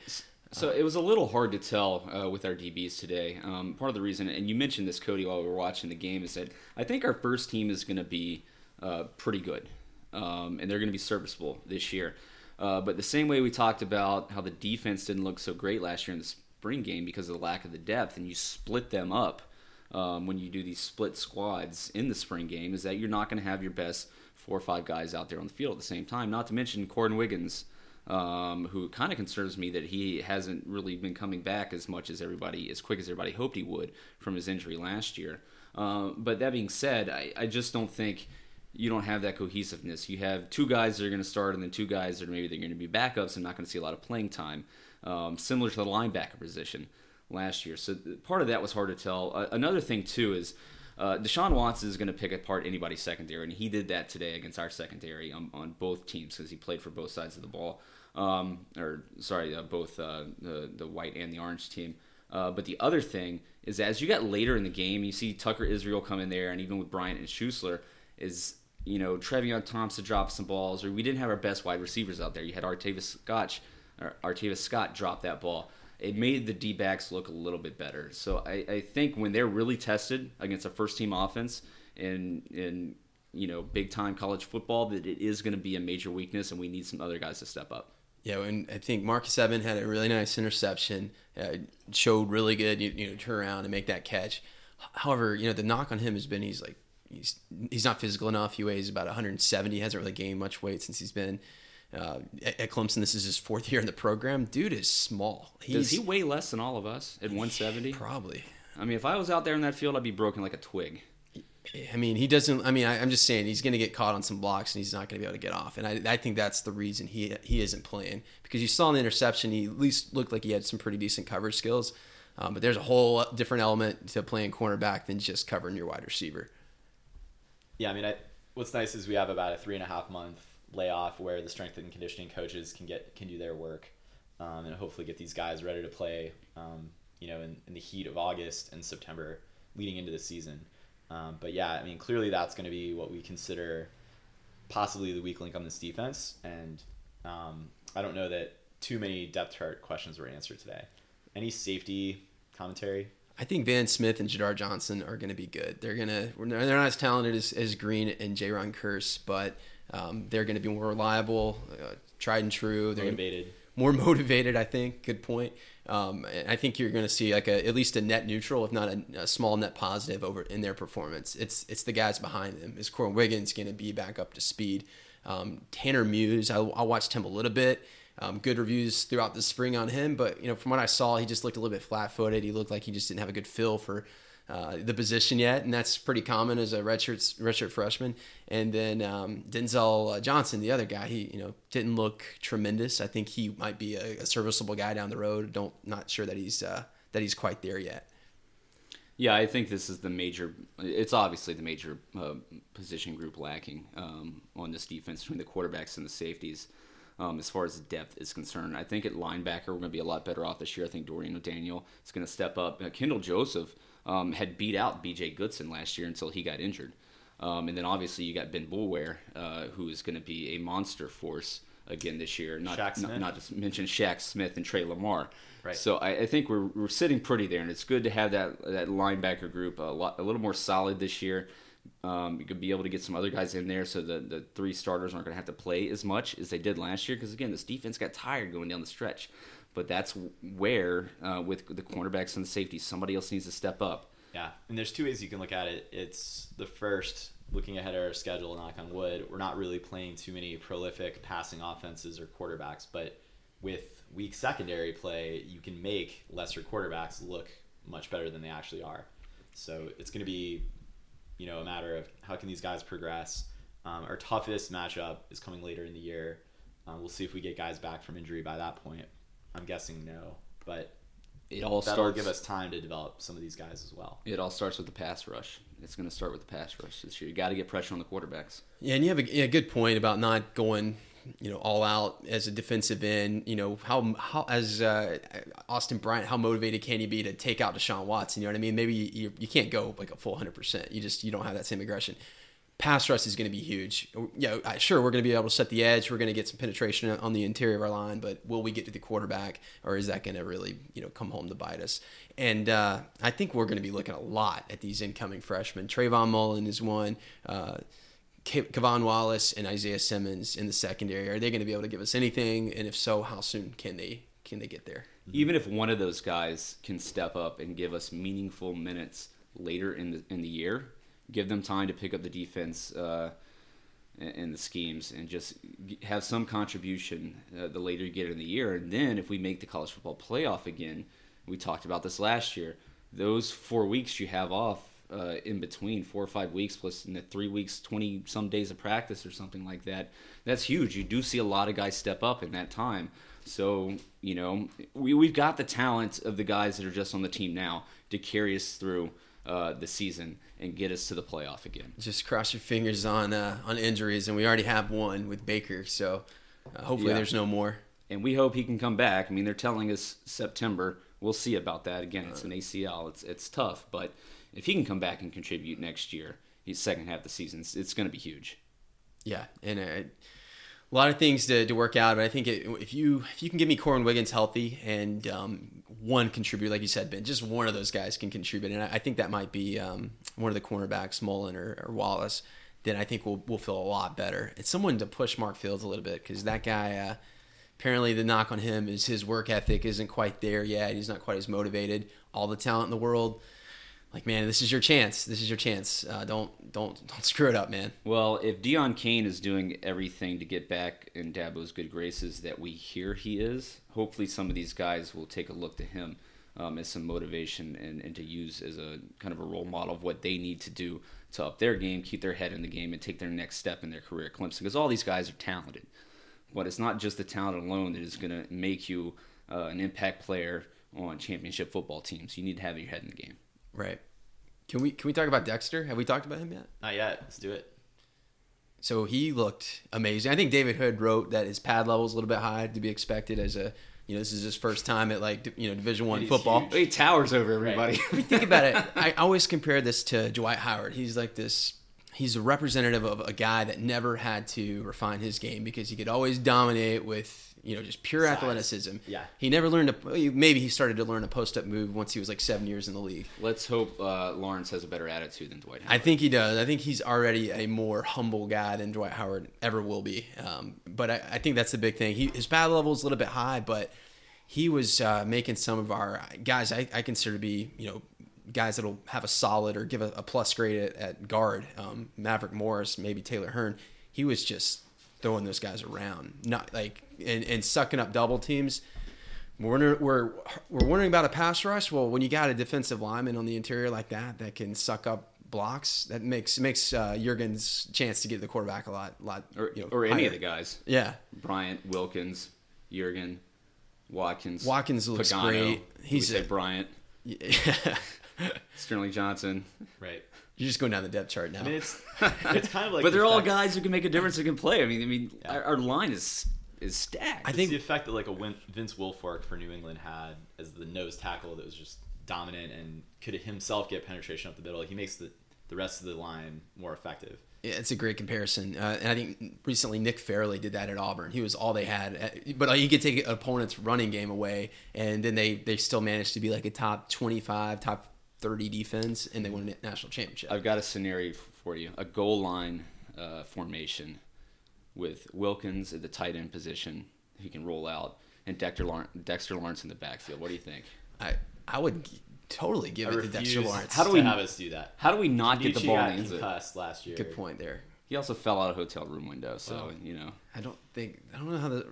S3: So it was a little hard to tell uh, with our DBs today. Um, part of the reason, and you mentioned this, Cody, while we were watching the game, is that I think our first team is going to be uh, pretty good, um, and they're going to be serviceable this year. Uh, but the same way we talked about how the defense didn't look so great last year in the spring game because of the lack of the depth, and you split them up um, when you do these split squads in the spring game, is that you're not going to have your best four or five guys out there on the field at the same time. Not to mention Korrin Wiggins um, who kind of concerns me that he hasn't really been coming back as much as everybody, as quick as everybody hoped he would from his injury last year. Uh, but that being said, I, I just don't think you don't have that cohesiveness. You have two guys that are going to start, and then two guys that are maybe they're going to be backups and not going to see a lot of playing time, um, similar to the linebacker position last year. So part of that was hard to tell. Uh, another thing too is. Uh, Deshaun Watson is going to pick apart anybody's secondary, and he did that today against our secondary on, on both teams because he played for both sides of the ball um, or sorry, uh, both uh, the the white and the orange team. Uh, but the other thing is, as you got later in the game, you see Tucker Israel come in there, and even with Bryant and Schuessler, is you know Trevion Thompson dropped some balls, or we didn't have our best wide receivers out there. You had Artavis Scott, or Artavis Scott drop that ball. It made the D backs look a little bit better. So I, I think when they're really tested against a first team offense in in you know big time college football, that it is going to be a major weakness, and we need some other guys to step up.
S4: Yeah, and I think Marcus Edmond had a really nice interception. Uh, showed really good, you, you know, turn around and make that catch. However, you know, the knock on him has been he's like he's he's not physical enough. He weighs about 170. He hasn't really gained much weight since he's been uh, at, at Clemson. This is his fourth year in the program. Dude is small. He's,
S3: Does he weigh less than all of us at 170?
S4: Probably.
S3: I mean, if I was out there in that field, I'd be broken like a twig.
S4: I mean, he doesn't. I mean, I, I'm just saying he's going to get caught on some blocks and he's not going to be able to get off. And I, I think that's the reason he he isn't playing because you saw in the interception he at least looked like he had some pretty decent coverage skills. Um, but there's a whole different element to playing cornerback than just covering your wide receiver.
S2: Yeah, I mean, I, what's nice is we have about a three and a half month layoff where the strength and conditioning coaches can get can do their work, um, and hopefully get these guys ready to play. Um, you know, in, in the heat of August and September leading into the season. Um, but yeah, I mean, clearly that's going to be what we consider possibly the weak link on this defense, and um, I don't know that too many depth chart questions were answered today. Any safety commentary?
S4: I think Van Smith and Jadar Johnson are going to be good. They're going to they're not as talented as, as Green and Jayron Kearse, but um, they're going to be more reliable, uh, tried and true. They're gonna-
S2: Motivated.
S4: more motivated. I think. Good point. Um, and I think you're going to see like a at least a net neutral, if not a, a small net positive, over in their performance. It's it's the guys behind them. Is Korrin Wiggins going to be back up to speed? Um, Tanner Muse, I, I watched him a little bit. Um, good reviews throughout the spring on him, but you know from what I saw, he just looked a little bit flat-footed. He looked like he just didn't have a good feel for uh, the position yet, and that's pretty common as a redshirt redshirt freshman. And then um, Denzel uh, Johnson, the other guy, he you know didn't look tremendous. I think he might be a, a serviceable guy down the road. Don't not sure that he's uh, that he's quite there yet.
S3: Yeah, I think this is the major. It's obviously the major uh, position group lacking um, on this defense between the quarterbacks and the safeties. Um, as far as depth is concerned, I think at linebacker we're going to be a lot better off this year. I think Dorian O'Daniel is going to step up. Uh, Kendall Joseph um, had beat out B.J. Goodson last year until he got injured, um, and then obviously you got Ben Boulware, uh, who is going to be a monster force again this year. Not
S2: Shaq
S3: not, not just mention Shaq Smith and Tre Lamar.
S2: Right.
S3: So I, I think we're, we're sitting pretty there, and it's good to have that that linebacker group a lot a little more solid this year. Um, you could be able to get some other guys in there, so the the three starters aren't going to have to play as much as they did last year. Because again, this defense got tired going down the stretch. But that's where uh, with the cornerbacks and the safeties, somebody else needs to step up.
S2: Yeah, and there's two ways you can look at it. It's the first, looking ahead at our schedule, knock on wood, we're not really playing too many prolific passing offenses or quarterbacks, but with weak secondary play, you can make lesser quarterbacks look much better than they actually are. So it's going to be, you know, a matter of how can these guys progress. Um, our toughest matchup is coming later in the year. Um, we'll see if we get guys back from injury by that point. I'm guessing no, but
S3: It all
S2: that'll
S3: starts.
S2: give us time to develop some of these guys as well.
S3: It all starts with the pass rush. it's going to start with the pass rush this year. You got to get pressure on the quarterbacks.
S4: Yeah, and you have a, yeah, good point about not going, you know, all out as a defensive end. You know, how how as uh, Austin Bryant, how motivated can you be to take out Deshaun Watson? You know what I mean? Maybe you, you can't go like a full hundred percent. You just you don't have that same aggression. Pass rush is going to be huge. Yeah, sure, we're going to be able to set the edge. We're going to get some penetration on the interior of our line, but will we get to the quarterback, or is that going to really, you know, come home to bite us? And uh, I think we're going to be looking a lot at these incoming freshmen. Trayvon Mullen is one. Uh, K'Von Wallace and Isaiah Simmons in the secondary. Are they going to be able to give us anything? And if so, how soon can they can they get there?
S3: Even if one of those guys can step up and give us meaningful minutes later in the in the year, give them time to pick up the defense uh, and, and the schemes, and just have some contribution uh, the later you get in the year. And then if we make the college football playoff again, we talked about this last year. Those four weeks you have off uh, in between, four or five weeks plus in the three weeks, twenty some days of practice or something like that. That's huge. You do see a lot of guys step up in that time. So you know we we've got the talent of the guys that are just on the team now to carry us through uh, the season and get us to the playoff again.
S4: Just cross your fingers on uh, on injuries, and we already have one with Baker. So uh, hopefully
S3: Yeah.
S4: there's no more.
S3: and we hope he can come back. I mean, they're telling us September. We'll see about that. Again, it's an ACL. It's it's tough, but if he can come back and contribute next year, his second half of the season. It's, going to be huge.
S4: Yeah, and uh, a lot of things to, to work out. But I think it, if you if you can give me Korrin Wiggins healthy and um, one contribute, like you said, Ben, just one of those guys can contribute, and I, I think that might be um, one of the cornerbacks, Mullen or, or Wallace. Then I think we'll we'll feel a lot better. It's someone to push Mark Fields a little bit because that guy. Uh, apparently, the knock on him is his work ethic isn't quite there yet. He's not quite as motivated. All the talent in the world. Like man, this is your chance. This is your chance. Uh, don't don't don't screw it up, man.
S3: Well, if Deon Cain is doing everything to get back in Dabo's good graces that we hear he is, hopefully some of these guys will take a look to him um, as some motivation and, and to use as a kind of a role model of what they need to do to up their game, keep their head in the game, and take their next step in their career at Clemson. Because all these guys are talented, but it's not just the talent alone that is going to make you uh, an impact player on championship football teams. You need to have your head in the game.
S4: Right. Can we can we talk about Dexter? Have we talked about him yet?
S2: Not yet. Let's do it.
S4: So he looked amazing. I think David Hood wrote that his pad level is a little bit high to be expected as a you know this is his first time at like you know Division One football.
S2: huge.
S3: He towers over everybody.
S4: Think about it. I always compare this to Dwight Howard. He's like this. He's a representative of a guy that never had to refine his game because he could always dominate with you know just pure
S2: Size.
S4: athleticism.
S2: Yeah.
S4: He never learned a. Maybe he started to learn a post up move once he was like seven years in the league.
S3: Let's hope uh, Lawrence has a better attitude than Dwight Howard.
S4: I think he does. I think he's already a more humble guy than Dwight Howard ever will be. Um, but I, I think that's the big thing. He, his pad level is a little bit high, but he was uh, making some of our guys I, I consider to be you know guys that'll have a solid or give a, a plus grade at, at guard. Um, Maverick Morris, maybe Taylor Hearn. He was just throwing those guys around, not like and, and sucking up double teams. We're, wondering- we're we're wondering about a pass rush. Well, when you got a defensive lineman on the interior like that that can suck up blocks, that makes makes uh, Yeargin's chance to get the quarterback a lot lot
S3: or,
S4: you know,
S3: or any
S4: higher.
S3: of the guys.
S4: Yeah,
S3: Bryant, Wilkins, Jurgen, Watkins.
S4: Watkins looks
S3: Pagano.
S4: great.
S3: He's say
S4: a-
S3: Bryant,
S4: yeah.
S3: Sterling Johnson.
S2: Right.
S4: You're just going down the depth chart now.
S2: I mean, it's it's kind of like
S3: but
S2: the
S3: they're all
S2: effect-
S3: guys who can make a difference and can play. I mean, I mean, our, our line is is stacked.
S4: I
S2: It's
S4: think-
S2: the effect that like a Win- Vince Wilfork for New England had as the nose tackle that was just dominant and could himself get penetration up the middle. He makes the the rest of the line more effective.
S4: Yeah, it's a great comparison, uh, and I think recently Nick Fairley did that at Auburn. He was all they had, Uh, but he could take an opponent's running game away, and then they they still managed to be like a top twenty five, top thirty defense, and they won a national championship.
S3: I've got a scenario for you: a goal line uh, formation with Wilkins at the tight end position, he can roll out, and Dexter Lawrence, Dexter Lawrence in the backfield. What do you think?
S4: I I would g- totally give
S2: I
S4: it to Dexter Lawrence.
S3: How do
S2: to
S3: we-
S2: have us do that?
S3: How do we not get the
S2: Nietzsche
S3: ball
S2: got
S3: in the
S2: concussed last year.
S4: Good point there.
S3: He also fell out of hotel room window, so you know.
S4: I don't think I don't know how the.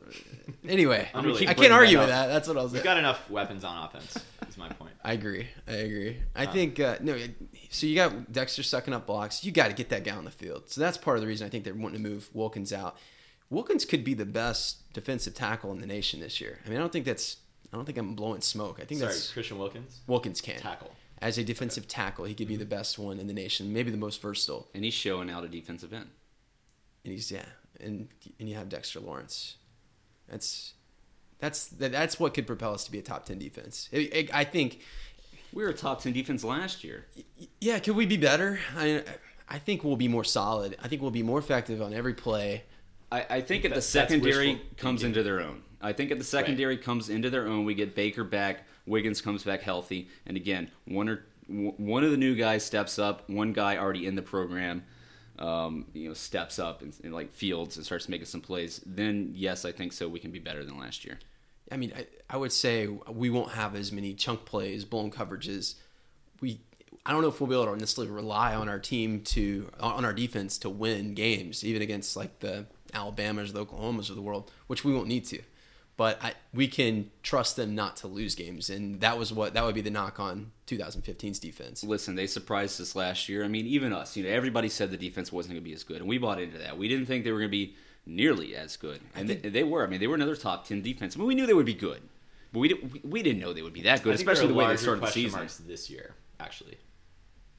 S4: Anyway,
S2: I'm
S4: I can't argue
S3: that
S4: with that. That's what I was.
S2: We've got enough weapons on offense. Is my point.
S4: I agree. I agree. I think uh, no. So you got Dexter sucking up blocks. You got to get that guy on the field. So that's part of the reason I think they're wanting to move Wilkins out. Wilkins could be the best defensive tackle in the nation this year. I mean, I don't think that's. I don't think I'm blowing smoke. I think
S2: Sorry,
S4: that's
S2: Christian Wilkins.
S4: Wilkins can.
S2: Tackle.
S4: As a defensive tackle, he could be the best one in the nation, maybe the most versatile.
S3: And he's showing out a defensive end.
S4: And he's yeah, and and you have Dexter Lawrence. That's that's that's what could propel us to be a top ten defense. It, it, I think.
S3: We were a top ten defense last year.
S4: Yeah, could we be better? I I think we'll be more solid. I think we'll be more effective on every play.
S3: I, I think if the secondary comes into their own. I think if the secondary comes into their own, we get Baker back, Wiggins comes back healthy, and again, one or one of the new guys steps up, one guy already in the program, um, you know, steps up and, and like Fields and starts making some plays. Then yes, I think so. We can be better than last year.
S4: I mean, I, I would say we won't have as many chunk plays, blown coverages. We, I don't know if we'll be able to necessarily rely on our team to, on our defense to win games, even against like the Alabamas, the Oklahomas of the world, which we won't need to. But I, we can trust them not to lose games, and that was what that would be the knock on 2015's defense.
S3: Listen, they surprised us last year. I mean, even us. You know, everybody said the defense wasn't going to be as good, and we bought into that. We didn't think they were going to be nearly as good, and they, they were. I mean, they were another top ten defense. I mean, we knew they would be good, but we didn't. We, we didn't know they would be that good, especially the way they started the season.
S2: marks this year, actually,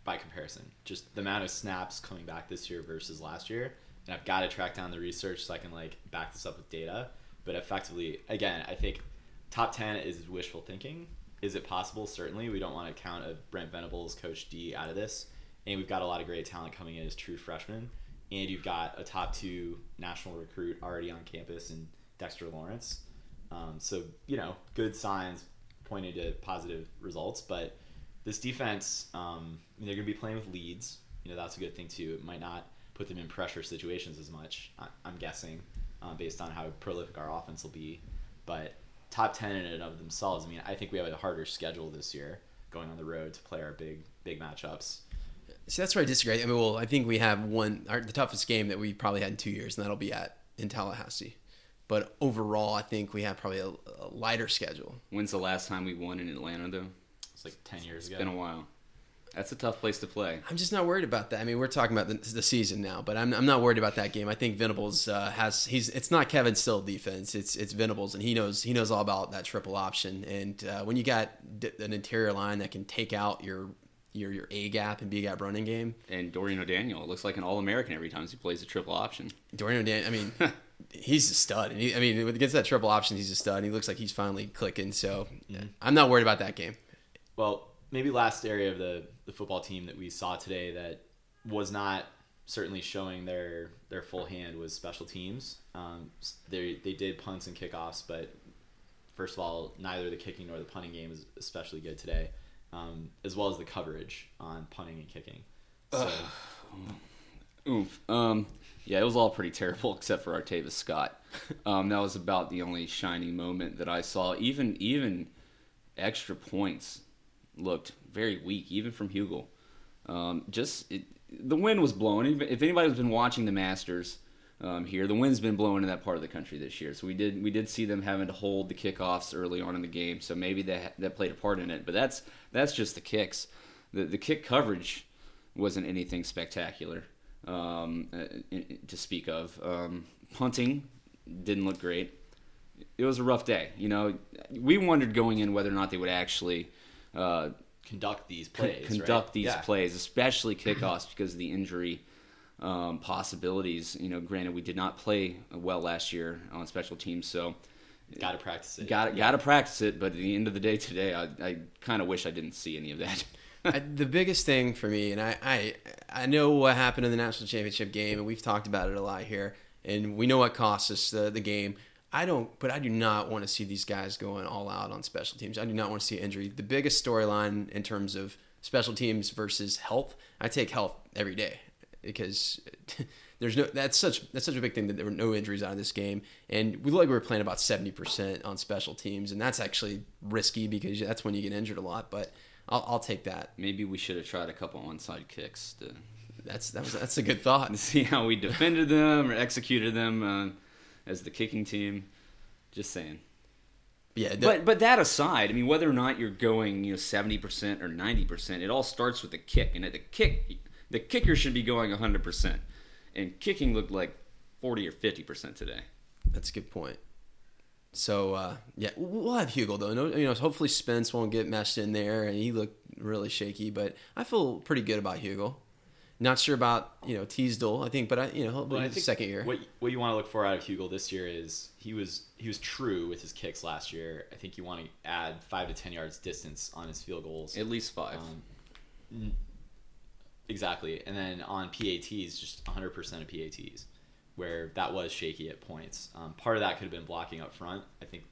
S2: by comparison. Just the amount of snaps coming back this year versus last year, and I've got to track down the research so I can like back this up with data. But effectively, again, I think top ten is wishful thinking. Is it possible? Certainly, we don't want to count a Brent Venables, Coach D out of this, and we've got a lot of great talent coming in as true freshmen, and you've got a top two national recruit already on campus in Dexter Lawrence. Um, so you know, good signs pointing to positive results. But this defense, um, they're going to be playing with leads. You know, that's a good thing too. It might not put them in pressure situations as much. I'm guessing, uh, based on how prolific our offense will be. But top ten in and of themselves, I mean, I think we have a harder schedule this year going on the road to play our big big matchups.
S4: See, that's where I disagree. I mean, well, I think we have one our, the toughest game that we probably had in two years, and that'll be at in Tallahassee. But overall, I think we have probably a, a lighter schedule.
S3: When's the last time we won in Atlanta, though?
S2: It's like ten years
S3: It's
S2: ago.
S3: It's been a while. That's a tough place to play.
S4: I'm just not worried about that. I mean, we're talking about the, the season now, but I'm, I'm not worried about that game. I think Venables uh, has he's it's not Kevin Steele defense. It's it's Venables, and he knows he knows all about that triple option. And uh, when you got d- an interior line that can take out your your your A gap and B gap running game,
S3: And Dorian O'Daniel looks like an All American every time he plays a triple option.
S4: Dorian O'Daniel, I mean, he's a stud. And he, I mean, against that triple option, he's a stud. And he looks like he's finally clicking. So I'm not worried about that game.
S2: Well, maybe last area of the, the football team that we saw today that was not certainly showing their their full hand was special teams. Um, they they did punts and kickoffs, but first of all, neither the kicking nor the punting game is especially good today, um, as well as the coverage on punting and kicking. So
S3: Oof. Um, yeah, it was all pretty terrible except for Artavis Scott. Um, that was about the only shining moment that I saw. Even even extra points looked very weak, even from Huegel. Um, just it, the wind was blowing. If anybody's been watching the Masters um, here, the wind's been blowing in that part of the country this year. So we did we did see them having to hold the kickoffs early on in the game. So maybe that that played a part in it. But that's that's just the kicks. The the kick coverage wasn't anything spectacular um, uh, to speak of. Um, punting didn't look great. It was a rough day. You know, we wondered going in whether or not they would actually uh,
S2: conduct these
S3: con-
S2: plays.
S3: conduct
S2: right?
S3: these
S2: Yeah.
S3: plays, especially kickoffs because of the injury um, possibilities. You know, granted, we did not play well last year on special teams, so
S2: Got to practice it.
S3: got got to practice it. But at the end of the day today, I, I kind of wish I didn't see any of that.
S4: I, the biggest thing for me, and I, I I know what happened in the national championship game, and we've talked about it a lot here, and we know what cost us the, the game. I don't, but I do not want to see these guys going all out on special teams. I do not want to see injury. The biggest storyline in terms of special teams versus health, I take health every day because there's no that's such that's such a big thing that there were no injuries out of this game, and we look like we were playing about seventy percent on special teams, and that's actually risky because that's when you get injured a lot. But I'll, I'll take that.
S3: Maybe we should have tried a couple onside kicks to
S4: That's that was that's a good thought.
S3: to see how we defended them or executed them uh, as the kicking team. Just saying.
S4: Yeah, the-
S3: But but that aside, I mean, whether or not you're going, you know, seventy percent or ninety percent, it all starts with the kick, and at the kick, the kicker should be going hundred percent, and kicking looked like forty or fifty percent today.
S4: that's a good point. So uh, yeah, we'll have Huegel though. No, you know, hopefully Spence won't get meshed in there, and he looked really shaky. But I feel pretty good about Huegel. Not sure about you know Teasdall. I think, but I you know he'll be
S2: Well, I think
S4: second year.
S2: What what you want to look for out of Huegel this year is he was he was true with his kicks last year. I think you want to add five to ten yards distance on his field goals.
S3: At least five.
S2: Um, exactly, and then on PATs, just 100% of PATs, where that was shaky at points. Um, part of that could have been blocking up front. I think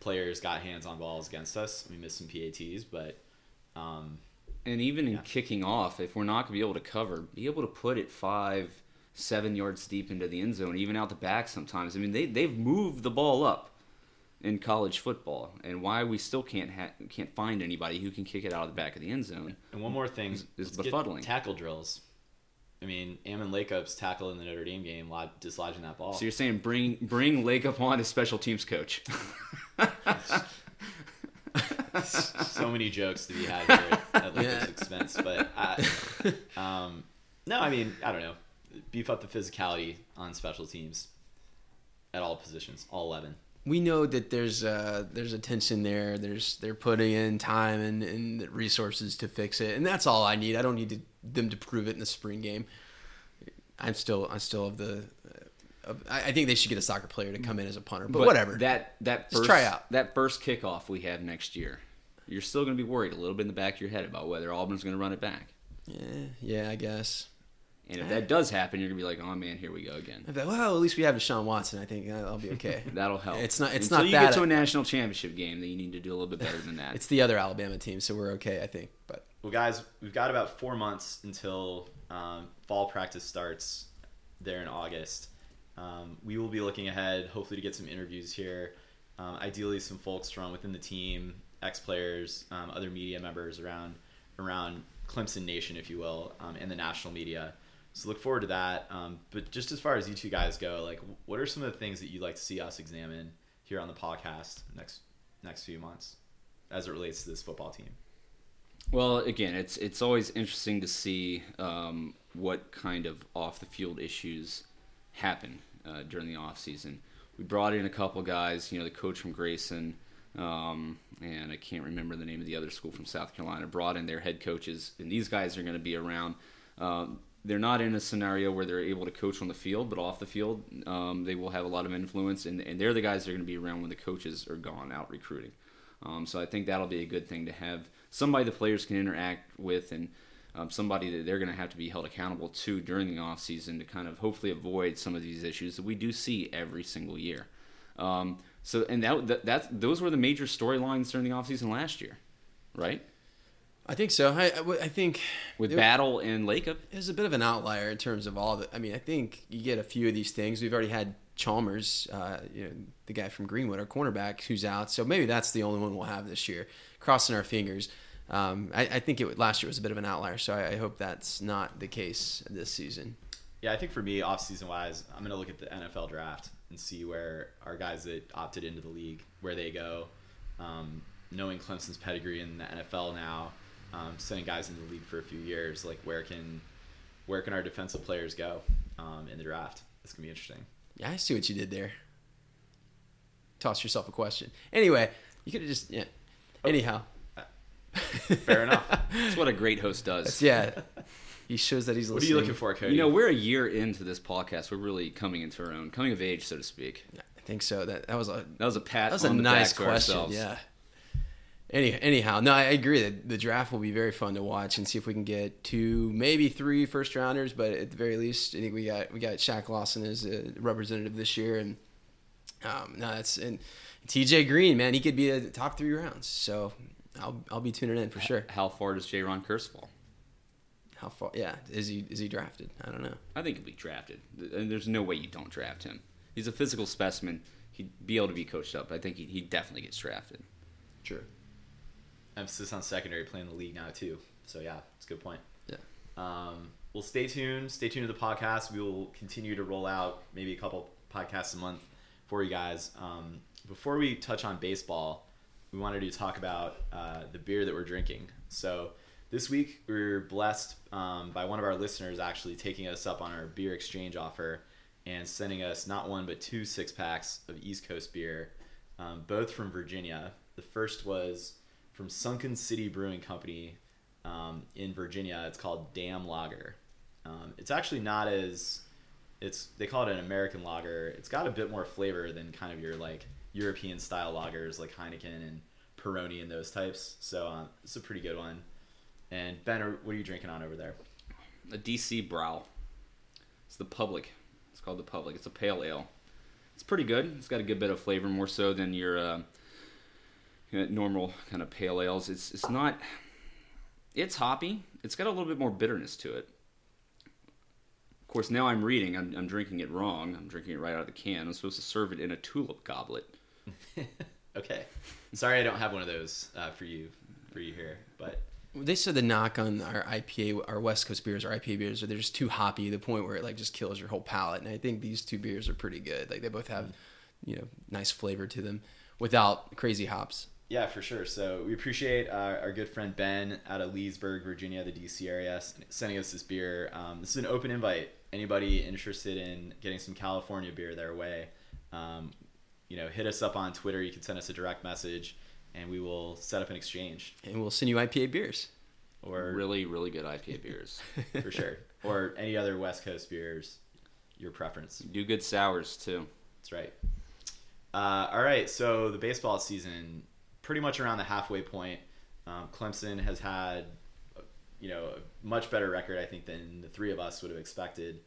S2: players got hands on balls against us. We missed some PATs, but um,
S3: And even in
S2: Yeah.
S3: kicking off, if we're not going to be able to cover, be able to put it five, seven yards deep into the end zone, even out the back sometimes. I mean, they they've moved the ball up in college football, and why we still can't ha- can't find anybody who can kick it out of the back of the end zone.
S2: and one more thing
S3: Is- is befuddling.
S2: tackle drills. I mean, Ammon Lakip's tackle in the Notre Dame game, dislodging that ball.
S3: So you're saying bring bring Lakip on as special teams coach?
S2: so many jokes to be had here at, Lakip's
S4: Yeah.
S2: expense, but I, um, no, I mean, I don't know. Beef up the physicality on special teams at all positions, all eleven.
S4: we know that there's uh, there's a tension there. There's they're putting in time and, and resources to fix it, and that's all I need. I don't need to, them to prove it in the spring game. I'm still I still of the. Uh, of, I I think they should get a soccer player to come in as a punter, but, whatever.
S3: That that
S4: Just
S3: first
S4: try out.
S3: that first kickoff we have next year, you're still going to be worried a little bit in the back of your head about whether Auburn's going to run it back.
S4: yeah, yeah, I guess.
S3: And if that does happen, you're gonna be like, "Oh man, here we go again."
S4: I thought, well, at least we have Deshaun Watson. I think uh, I'll be okay.
S3: That'll help.
S4: It's not- it's
S3: Until
S4: not
S3: you
S4: that-
S3: get to a national championship game, that you need to do a little bit better than that.
S4: it's the other Alabama team, so we're okay, I think. But
S2: Well, guys, we've got about four months until um, fall practice starts there in August. Um, we will be looking ahead, hopefully, to get some interviews here. Um, ideally, some folks from within the team, ex players, um, other media members around around Clemson Nation, if you will, um, and the national media. So look forward to that. Um, but just as far as you two guys go, like, what are some of the things that you'd like to see us examine here on the podcast next next few months, as it relates to this football team?
S3: Well, again, it's it's always interesting to see um, what kind of off the field issues happen uh, during the off season. We brought in a couple guys, you know, the coach from Grayson, um, and I can't remember the name of the other school from South Carolina. Brought in their head coaches, and these guys are going to be around. Um, they're not in a scenario where they're able to coach on the field, but off the field, um, they will have a lot of influence, and, and they're the guys that are going to be around when the coaches are gone out recruiting. Um, so I think that'll be a good thing to have somebody the players can interact with and um, somebody that they're going to have to be held accountable to during the off season to kind of hopefully avoid some of these issues that we do see every single year. Um, so and that, that that's those were the major storylines during the off season last year, right?
S4: I think so. I, I, I think
S3: With
S4: it-
S3: Battle and Lakip.
S4: It was a bit of an outlier in terms of all the. I mean, I think you get a few of these things. We've already had Chalmers, uh, you know, the guy from Greenwood, our cornerback, who's out. So maybe that's the only one we'll have this year. Crossing our fingers. Um, I, I think it last year was a bit of an outlier, so I, I hope that's not the case this season.
S2: Yeah, I think for me, off season wise, I'm gonna look at the NFL draft and see where our guys that opted into the league, where they go. Um, knowing Clemson's pedigree in the NFL now, um, sending guys into the league for a few years, like where can where can our defensive players go um, in the draft? It's gonna be interesting.
S4: Yeah, I see what you did there. Toss yourself a question. Anyway, you could have just yeah. Anyhow,
S2: Fair enough.
S3: That's what a great host does.
S4: yeah. He shows that he's
S2: what are you looking for, Cody?
S3: You know, we're a year into this podcast. We're really coming into our own, coming of age, so to speak.
S4: I think so. That that was a
S3: That was a pat.
S4: That was a
S3: on the
S4: nice
S3: back to
S4: question.
S3: ourselves.
S4: Yeah. Any, anyhow, no, I agree that the draft will be very fun to watch and see if we can get two, maybe three first rounders. But at the very least, I think we got we got Shaq Lawson as a representative this year, and um, no, that's and T.J. Green, man, he could be a top three rounds. So I'll I'll be tuning in for sure.
S3: How far does Jayron Kearse fall?
S4: How far? Yeah, is he is he drafted? I don't know.
S3: I think he'll be drafted. And there's no way you don't draft him. He's a physical specimen. He'd be able to be coached up. I think he, he definitely gets drafted.
S4: Sure.
S2: emphasis on secondary playing the league now too. So yeah, it's a good point.
S4: Yeah.
S2: Um, well, stay tuned. Stay tuned to the podcast. We will continue to roll out maybe a couple podcasts a month for you guys. Um, before we touch on baseball, we wanted to talk about uh, the beer that we're drinking. So this week we were blessed um, by one of our listeners actually taking us up on our beer exchange offer and sending us not one but two six packs of East Coast beer, um, both from Virginia. The first was from Sunken City Brewing Company um, in Virginia. It's called Dam Lager. Um, it's actually not as it's they call it an American lager. It's got a bit more flavor than kind of your like European style lagers like Heineken and Peroni and those types. So uh, it's a pretty good one. And Ben, what are you drinking on over there?
S3: A DC Brau. It's the Public. It's called the Public. It's a pale ale. It's pretty good. It's got a good bit of flavor, more so than your uh, normal kind of pale ales. It's it's not. It's hoppy. It's got a little bit more bitterness to it. Of course, now I'm reading. I'm, I'm drinking it wrong. I'm drinking it right out of the can. I'm supposed to serve it in a tulip goblet.
S2: okay, sorry I don't have one of those uh, for you for you here, but
S4: They said the knock on our IPA, our West Coast beers, our IPA beers, are they're just too hoppy to the point where it like just kills your whole palate. And I think these two beers are pretty good. Like they both have, you know, nice flavor to them without crazy hops.
S2: Yeah, for sure. So we appreciate our, our good friend Ben out of Leesburg, Virginia, the DC area, sending us this beer. Um, this is an open invite. Anybody interested in getting some California beer their way, um, you know, hit us up on Twitter. You can send us a direct message, and we will set up an exchange.
S4: And we'll send you IPA beers.
S2: Or
S3: Really, really good IPA beers.
S2: for sure, or any other West Coast beers, your preference.
S3: Do good sours too.
S2: That's right. Uh, all right, so the baseball season, pretty much around the halfway point. Um, Clemson has had, you know, a much better record, I think, than the three of us would have expected.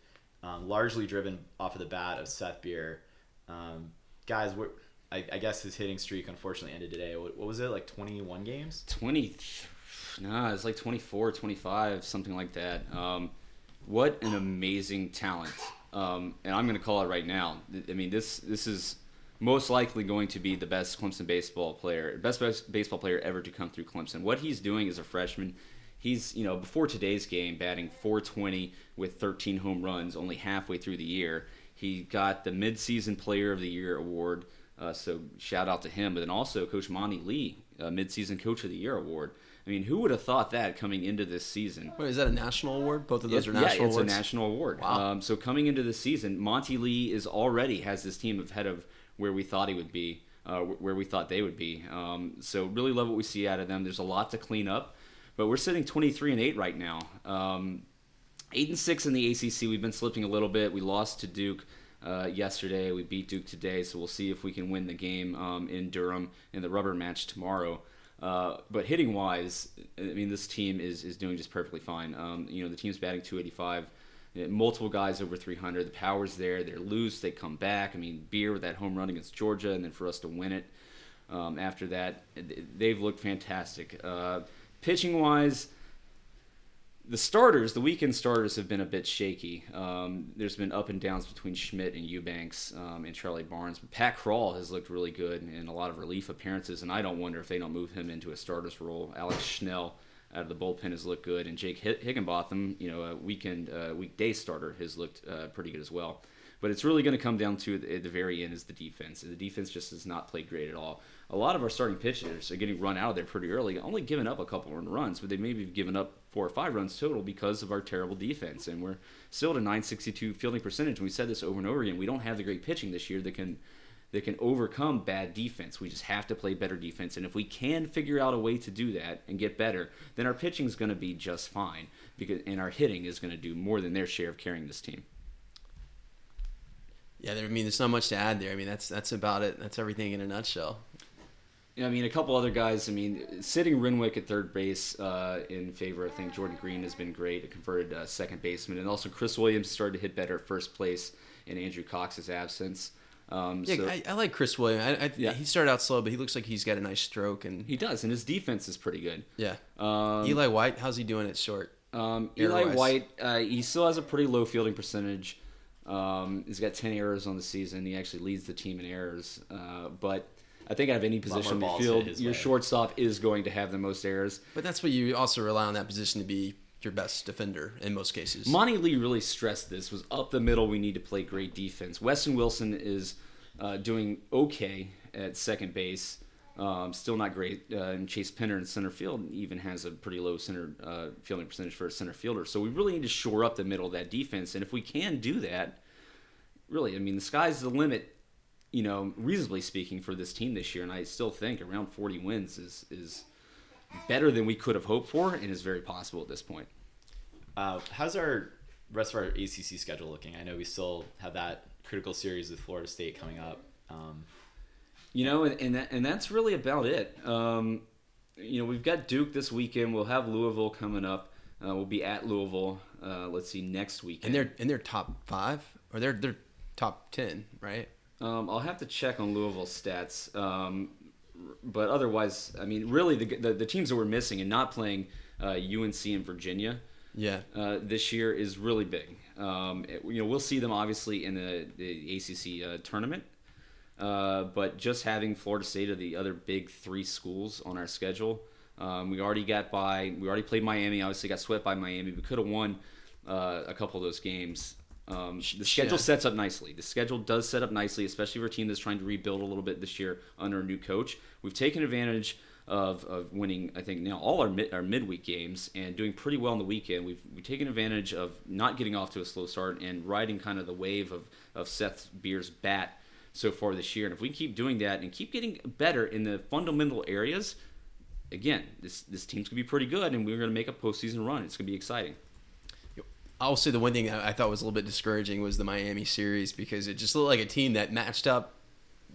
S2: Um, largely driven off of the bat of Seth Beer. Um, guys, what, I, I guess his hitting streak unfortunately ended today. What, what was it, like 21 games?
S3: 20 nah it's like 24 25 something like that. Um, what an amazing talent. Um, and i'm going to call it right now. I mean this this is most likely going to be the best clemson baseball player best, best baseball player ever to come through clemson. What he's doing as a freshman he's you know before today's game batting 420 with 13 home runs only halfway through the year he got the midseason player of the year award uh, so shout out to him but then also coach monte lee uh, midseason coach of the year award I mean, who would have thought that coming into this season?
S4: Wait, is that a national award? Both of those
S3: It-
S4: are national
S3: yeah, it's
S4: awards.
S3: a national award.
S4: Wow.
S3: Um, so coming into the season, Monte Lee is already has this team ahead of where we thought he would be, uh, where we thought they would be. Um, so really love what we see out of them. There's a lot to clean up, but we're sitting 23 and eight right now. Um, eight and six in the ACC. We've been slipping a little bit. We lost to Duke. Uh, yesterday, we beat Duke today, so we'll see if we can win the game um, in Durham in the rubber match tomorrow. Uh, but hitting wise, I mean, this team is, is doing just perfectly fine. Um, you know, the team's batting 285, uh, multiple guys over 300. The power's there. They're loose. They come back. I mean, Beer with that home run against Georgia, and then for us to win it um, after that, they've looked fantastic. Uh, pitching wise, the starters, the weekend starters, have been a bit shaky. Um, there's been up and downs between Schmidt and Eubanks um, and Charlie Barnes. But Pat Krall has looked really good in a lot of relief appearances, and I don't wonder if they don't move him into a starter's role. Alex Schnell out of the bullpen has looked good, and Jake Higginbotham, you know, a weekend uh, weekday starter, has looked uh, pretty good as well. But it's really going to come down to at the very end is the defense. And the defense just has not played great at all. A lot of our starting pitchers are getting run out of there pretty early, only giving up a couple runs, but they maybe have given up four or five runs total because of our terrible defense. And we're still at a 962 fielding percentage. And we said this over and over again. We don't have the great pitching this year that can that can overcome bad defense. We just have to play better defense. And if we can figure out a way to do that and get better, then our pitching is going to be just fine. Because and our hitting is going to do more than their share of carrying this team.
S4: Yeah, there, I mean, there's not much to add there. I mean, that's that's about it. That's everything in a nutshell.
S3: I mean, a couple other guys. I mean, sitting Renwick at third base uh, in favor. I think Jordan Green has been great, a converted uh, second baseman, and also Chris Williams started to hit better at first place in Andrew Cox's absence. Um,
S4: Yeah,
S3: so
S4: I, I like Chris Williams. I, I,
S3: Yeah.
S4: He started out slow, but he looks like he's got a nice stroke. And
S3: he does, and his defense is pretty good.
S4: yeah,
S3: Um,
S4: Eli White, how's he doing at short?
S3: Um, Eli. White, uh, he still has a pretty low fielding percentage. Um, he's got 10 errors on the season. He actually leads the team in errors. Uh, but I think out of any position in the field, your
S2: way.
S3: shortstop is going to have the most errors.
S4: But that's what you also rely on that position to be your best defender in most cases.
S3: Monte Lee really stressed this was up the middle. We need to play great defense. Weston Wilson is uh, doing okay at second base. Um, still not great. Uh, and Chase Pinder in center field even has a pretty low center uh, fielding percentage for a center fielder. So we really need to shore up the middle of that defense. And if we can do that, really, I mean, the sky's the limit. You know, reasonably speaking, for this team this year, and I still think around 40 wins is is better than we could have hoped for, and is very possible at this point.
S2: Uh, how's our rest of our ACC schedule looking? I know we still have that critical series with Florida State coming up. Um,
S3: You know, and and, that, and that's really about it. Um, you know, we've got Duke this weekend. We'll have Louisville coming up. Uh, we'll be at Louisville. Uh, let's see next weekend.
S4: And they're and they're top five or they're they're top ten, right?
S3: Um, I'll have to check on Louisville stats, um, but otherwise, I mean, really, the, the the teams that we're missing and not playing uh, UNC and Virginia
S4: Yeah.
S3: uh, this year is really big. Um, it- you know, we'll see them obviously in the, the ACC uh, tournament, uh, but just having Florida State or the other big three schools on our schedule, um, we already got by. We already played Miami. Obviously, got swept by Miami. We could have won uh, a couple of those games. Um, the schedule
S4: Yeah.
S3: sets up nicely. The schedule does set up nicely, especially for a team that's trying to rebuild a little bit this year under a new coach. We've taken advantage of, of winning, I think, now all our mid, our midweek games and doing pretty well on the weekend. We've, we've taken advantage of not getting off to a slow start and riding kind of the wave of, of Seth Beer's bat so far this year. And if we keep doing that and keep getting better in the fundamental areas, again, this, this team's going to be pretty good and we're going to make a postseason run. It's going to be exciting.
S4: I'll say the one thing that I thought was a little bit discouraging was the Miami series because it just looked like a team that matched up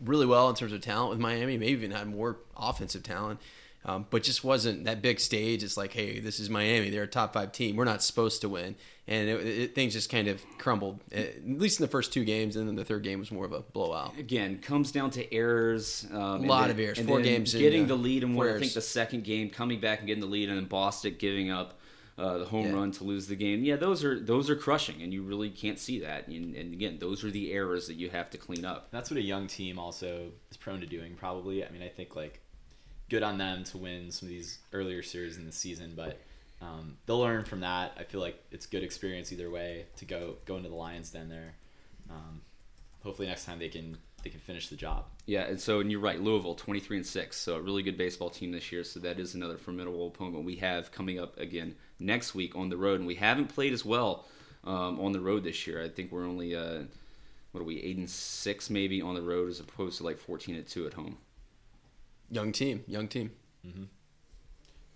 S4: really well in terms of talent with Miami, maybe even had more offensive talent, um, but just wasn't that big stage. It's like, hey, this is Miami; they're a top five team. We're not supposed to win, and it, it, things just kind of crumbled. At least in the first two games, and then the third game was more of a blowout.
S3: again comes down to errors. Um,
S4: A lot
S3: then-
S4: of errors. Four games in,
S3: getting
S4: uh,
S3: the lead
S4: and
S3: one. I think the second game, coming back and getting the lead, and then Boston giving up uh, the home
S4: Yeah.
S3: run to lose the game. Yeah, those are those are crushing, and you really can't see that. And, and again, those are the errors that you have to clean up.
S2: that's what a young team also is prone to doing, probably. I mean, I think like good on them to win some of these earlier series in the season, but um, they'll learn from that. I feel like it's good experience either way to go go into the Lions Den there. Um, hopefully next time they can they can finish the job.
S3: Yeah, and so and you're right, Louisville, twenty three and six, so a really good baseball team this year. So that is another formidable opponent we have coming up again next week on the road, and we haven't played as well um, on the road this year. I think we're only uh, what are we eight and six maybe on the road as opposed to like fourteen and two at home.
S4: Young team, young team.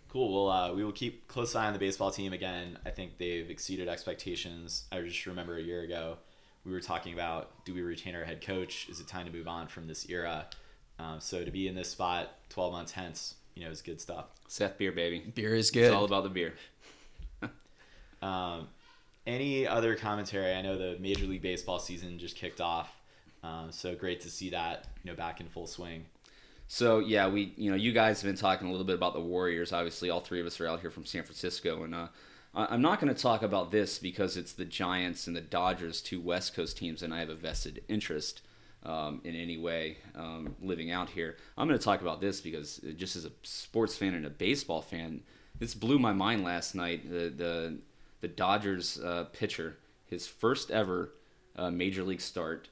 S2: Cool. Well, uh, we will keep close eye on the baseball team again. I think they've exceeded expectations. I just remember a year ago we were talking about do we retain our head coach? Is it time to move on from this era? Um, so to be in this spot 12 months hence, you know, is good stuff.
S3: Seth Beer, baby.
S4: Beer is good.
S3: It's all about the beer.
S2: Um, any other commentary? I know the Major League Baseball season just kicked off, um, so great to see that you know back in full swing.
S3: So yeah, we you know you guys have been talking a little bit about the Warriors. Obviously, all three of us are out here from San Francisco, and uh, I- I'm not going to talk about this because it's the Giants and the Dodgers, two West Coast teams, and I have a vested interest um, in any way um, living out here. I'm going to talk about this because uh, just as a sports fan and a baseball fan, this blew my mind last night. The the the Dodgers uh, pitcher, his first ever uh, major league start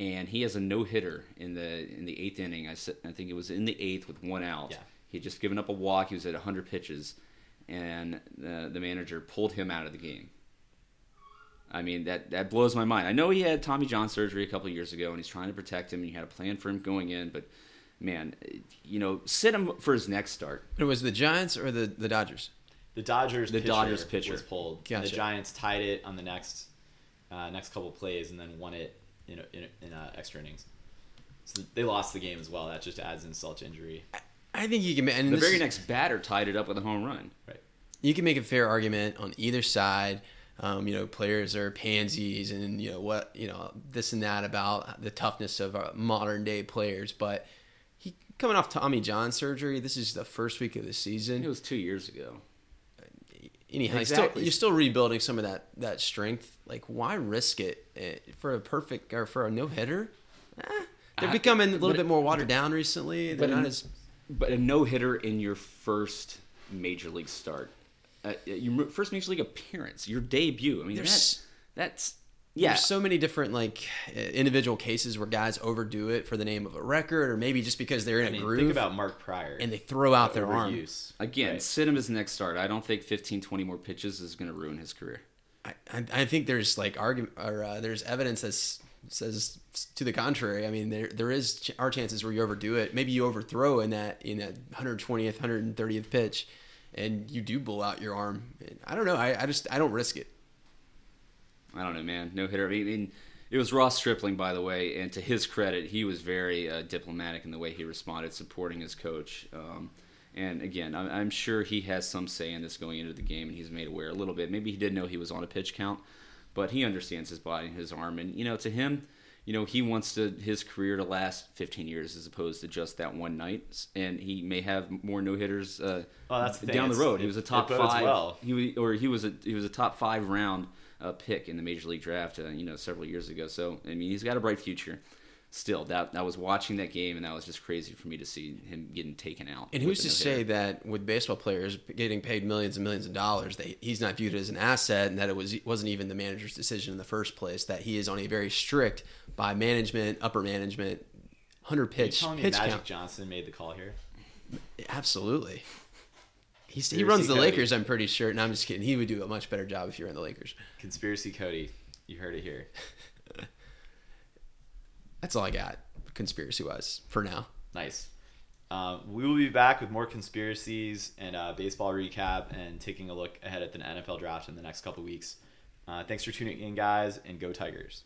S3: and he has a no hitter in the in the eighth inning. I I think it was in the eighth with one out.
S2: Yeah.
S3: He had just given up a walk. He was at 100 pitches, and the, the manager pulled him out of the game. I mean that that blows my mind. I know he had Tommy John surgery a couple of years ago, and he's trying to protect him. and You had a plan for him going in, but man, you know, sit him for his next start.
S4: It was the Giants or the, the Dodgers.
S2: The Dodgers,
S3: The
S2: pitcher
S3: Dodgers pitcher.
S2: was pulled. And
S4: Gotcha.
S2: the Giants tied it on the next uh, next couple plays and then won it in in, in uh, extra innings. So they lost the game as well. That just adds insult to injury.
S4: I think you can. And
S3: The very
S4: is-
S3: next batter tied it up with a home run.
S2: Right.
S4: you can make a fair argument on either side. Um, you know, players are pansies, and you know what, you know this and that about the toughness of uh, modern day players. But he coming off Tommy John surgery. This is the first week of the season.
S3: It was two years ago.
S4: Anyhow,
S3: Exactly.
S4: still, you're still rebuilding some of that that strength. Like, why risk it eh, for a perfect or for a no hitter? Eh, they're
S3: I-
S4: becoming a little bit more watered down recently. They're
S3: but
S4: not
S3: in-
S4: as
S3: But a no hitter in your first major league start, uh, your first major league appearance, your debut. I mean,
S4: There's-
S3: that's yeah.
S4: There's so many different like uh, individual cases where guys overdo it for the name of a record, or maybe just because they're in
S2: I
S4: a
S2: mean,
S4: groove
S2: think about Mark Prior
S4: and they throw out
S2: the
S4: their arm.
S3: Again,
S2: Right.
S3: sit him as next start. I don't think 15, 20 more pitches is going to ruin his career.
S4: I, I, I think there's like argument or uh, there's evidence that's says to the contrary. I mean, there there is ch- are chances where you overdo it. Maybe you overthrow in that in that 120th, 130th pitch, and you do blow out your arm. I don't know. I, I just I don't risk it.
S3: I don't know, man. No hitter. I mean, it was Ross Stripling, by the way, and to his credit, he was very uh, diplomatic in the way he responded, supporting his coach. Um, and again, I'm, I'm sure he has some say in this going into the game, and he's made aware a little bit. Maybe he didn't know he was on a pitch count, but he understands his body and his arm, and you know, to him, you know, he wants to his career to last 15 years as opposed to just that one night, and he may have more no hitters uh,
S2: Oh, the
S3: down the
S2: It's-
S3: road. He was a top five,
S2: well.
S3: he was, or he was a he was a top five round uh, pick in the major league draft, uh, you know, several years ago. So I mean, he's got a bright future. Still, that I was watching that game, and that was just crazy for me to see him getting taken out.
S4: And who's to
S3: no-hitter.
S4: say that with baseball players getting paid millions and millions of dollars, that he's not viewed as an asset, and that it was wasn't even the manager's decision in the first place? That he is on a very strict by management, upper management, hundred
S2: Are you
S4: pitch
S2: telling me Magic
S4: count.
S2: Johnson made the call here?
S4: Absolutely. He's, he runs the
S2: Cody.
S4: Lakers, I'm pretty sure. And I'm just kidding. He would do a much better job if you were in the Lakers.
S2: Conspiracy Cody. You heard it here.
S4: That's all I got, conspiracy wise, for now.
S2: Nice. Uh, we will be back with more conspiracies and uh, baseball recap and taking a look ahead at the NFL draft in the next couple weeks. Uh, thanks for tuning in, guys, and go Tigers.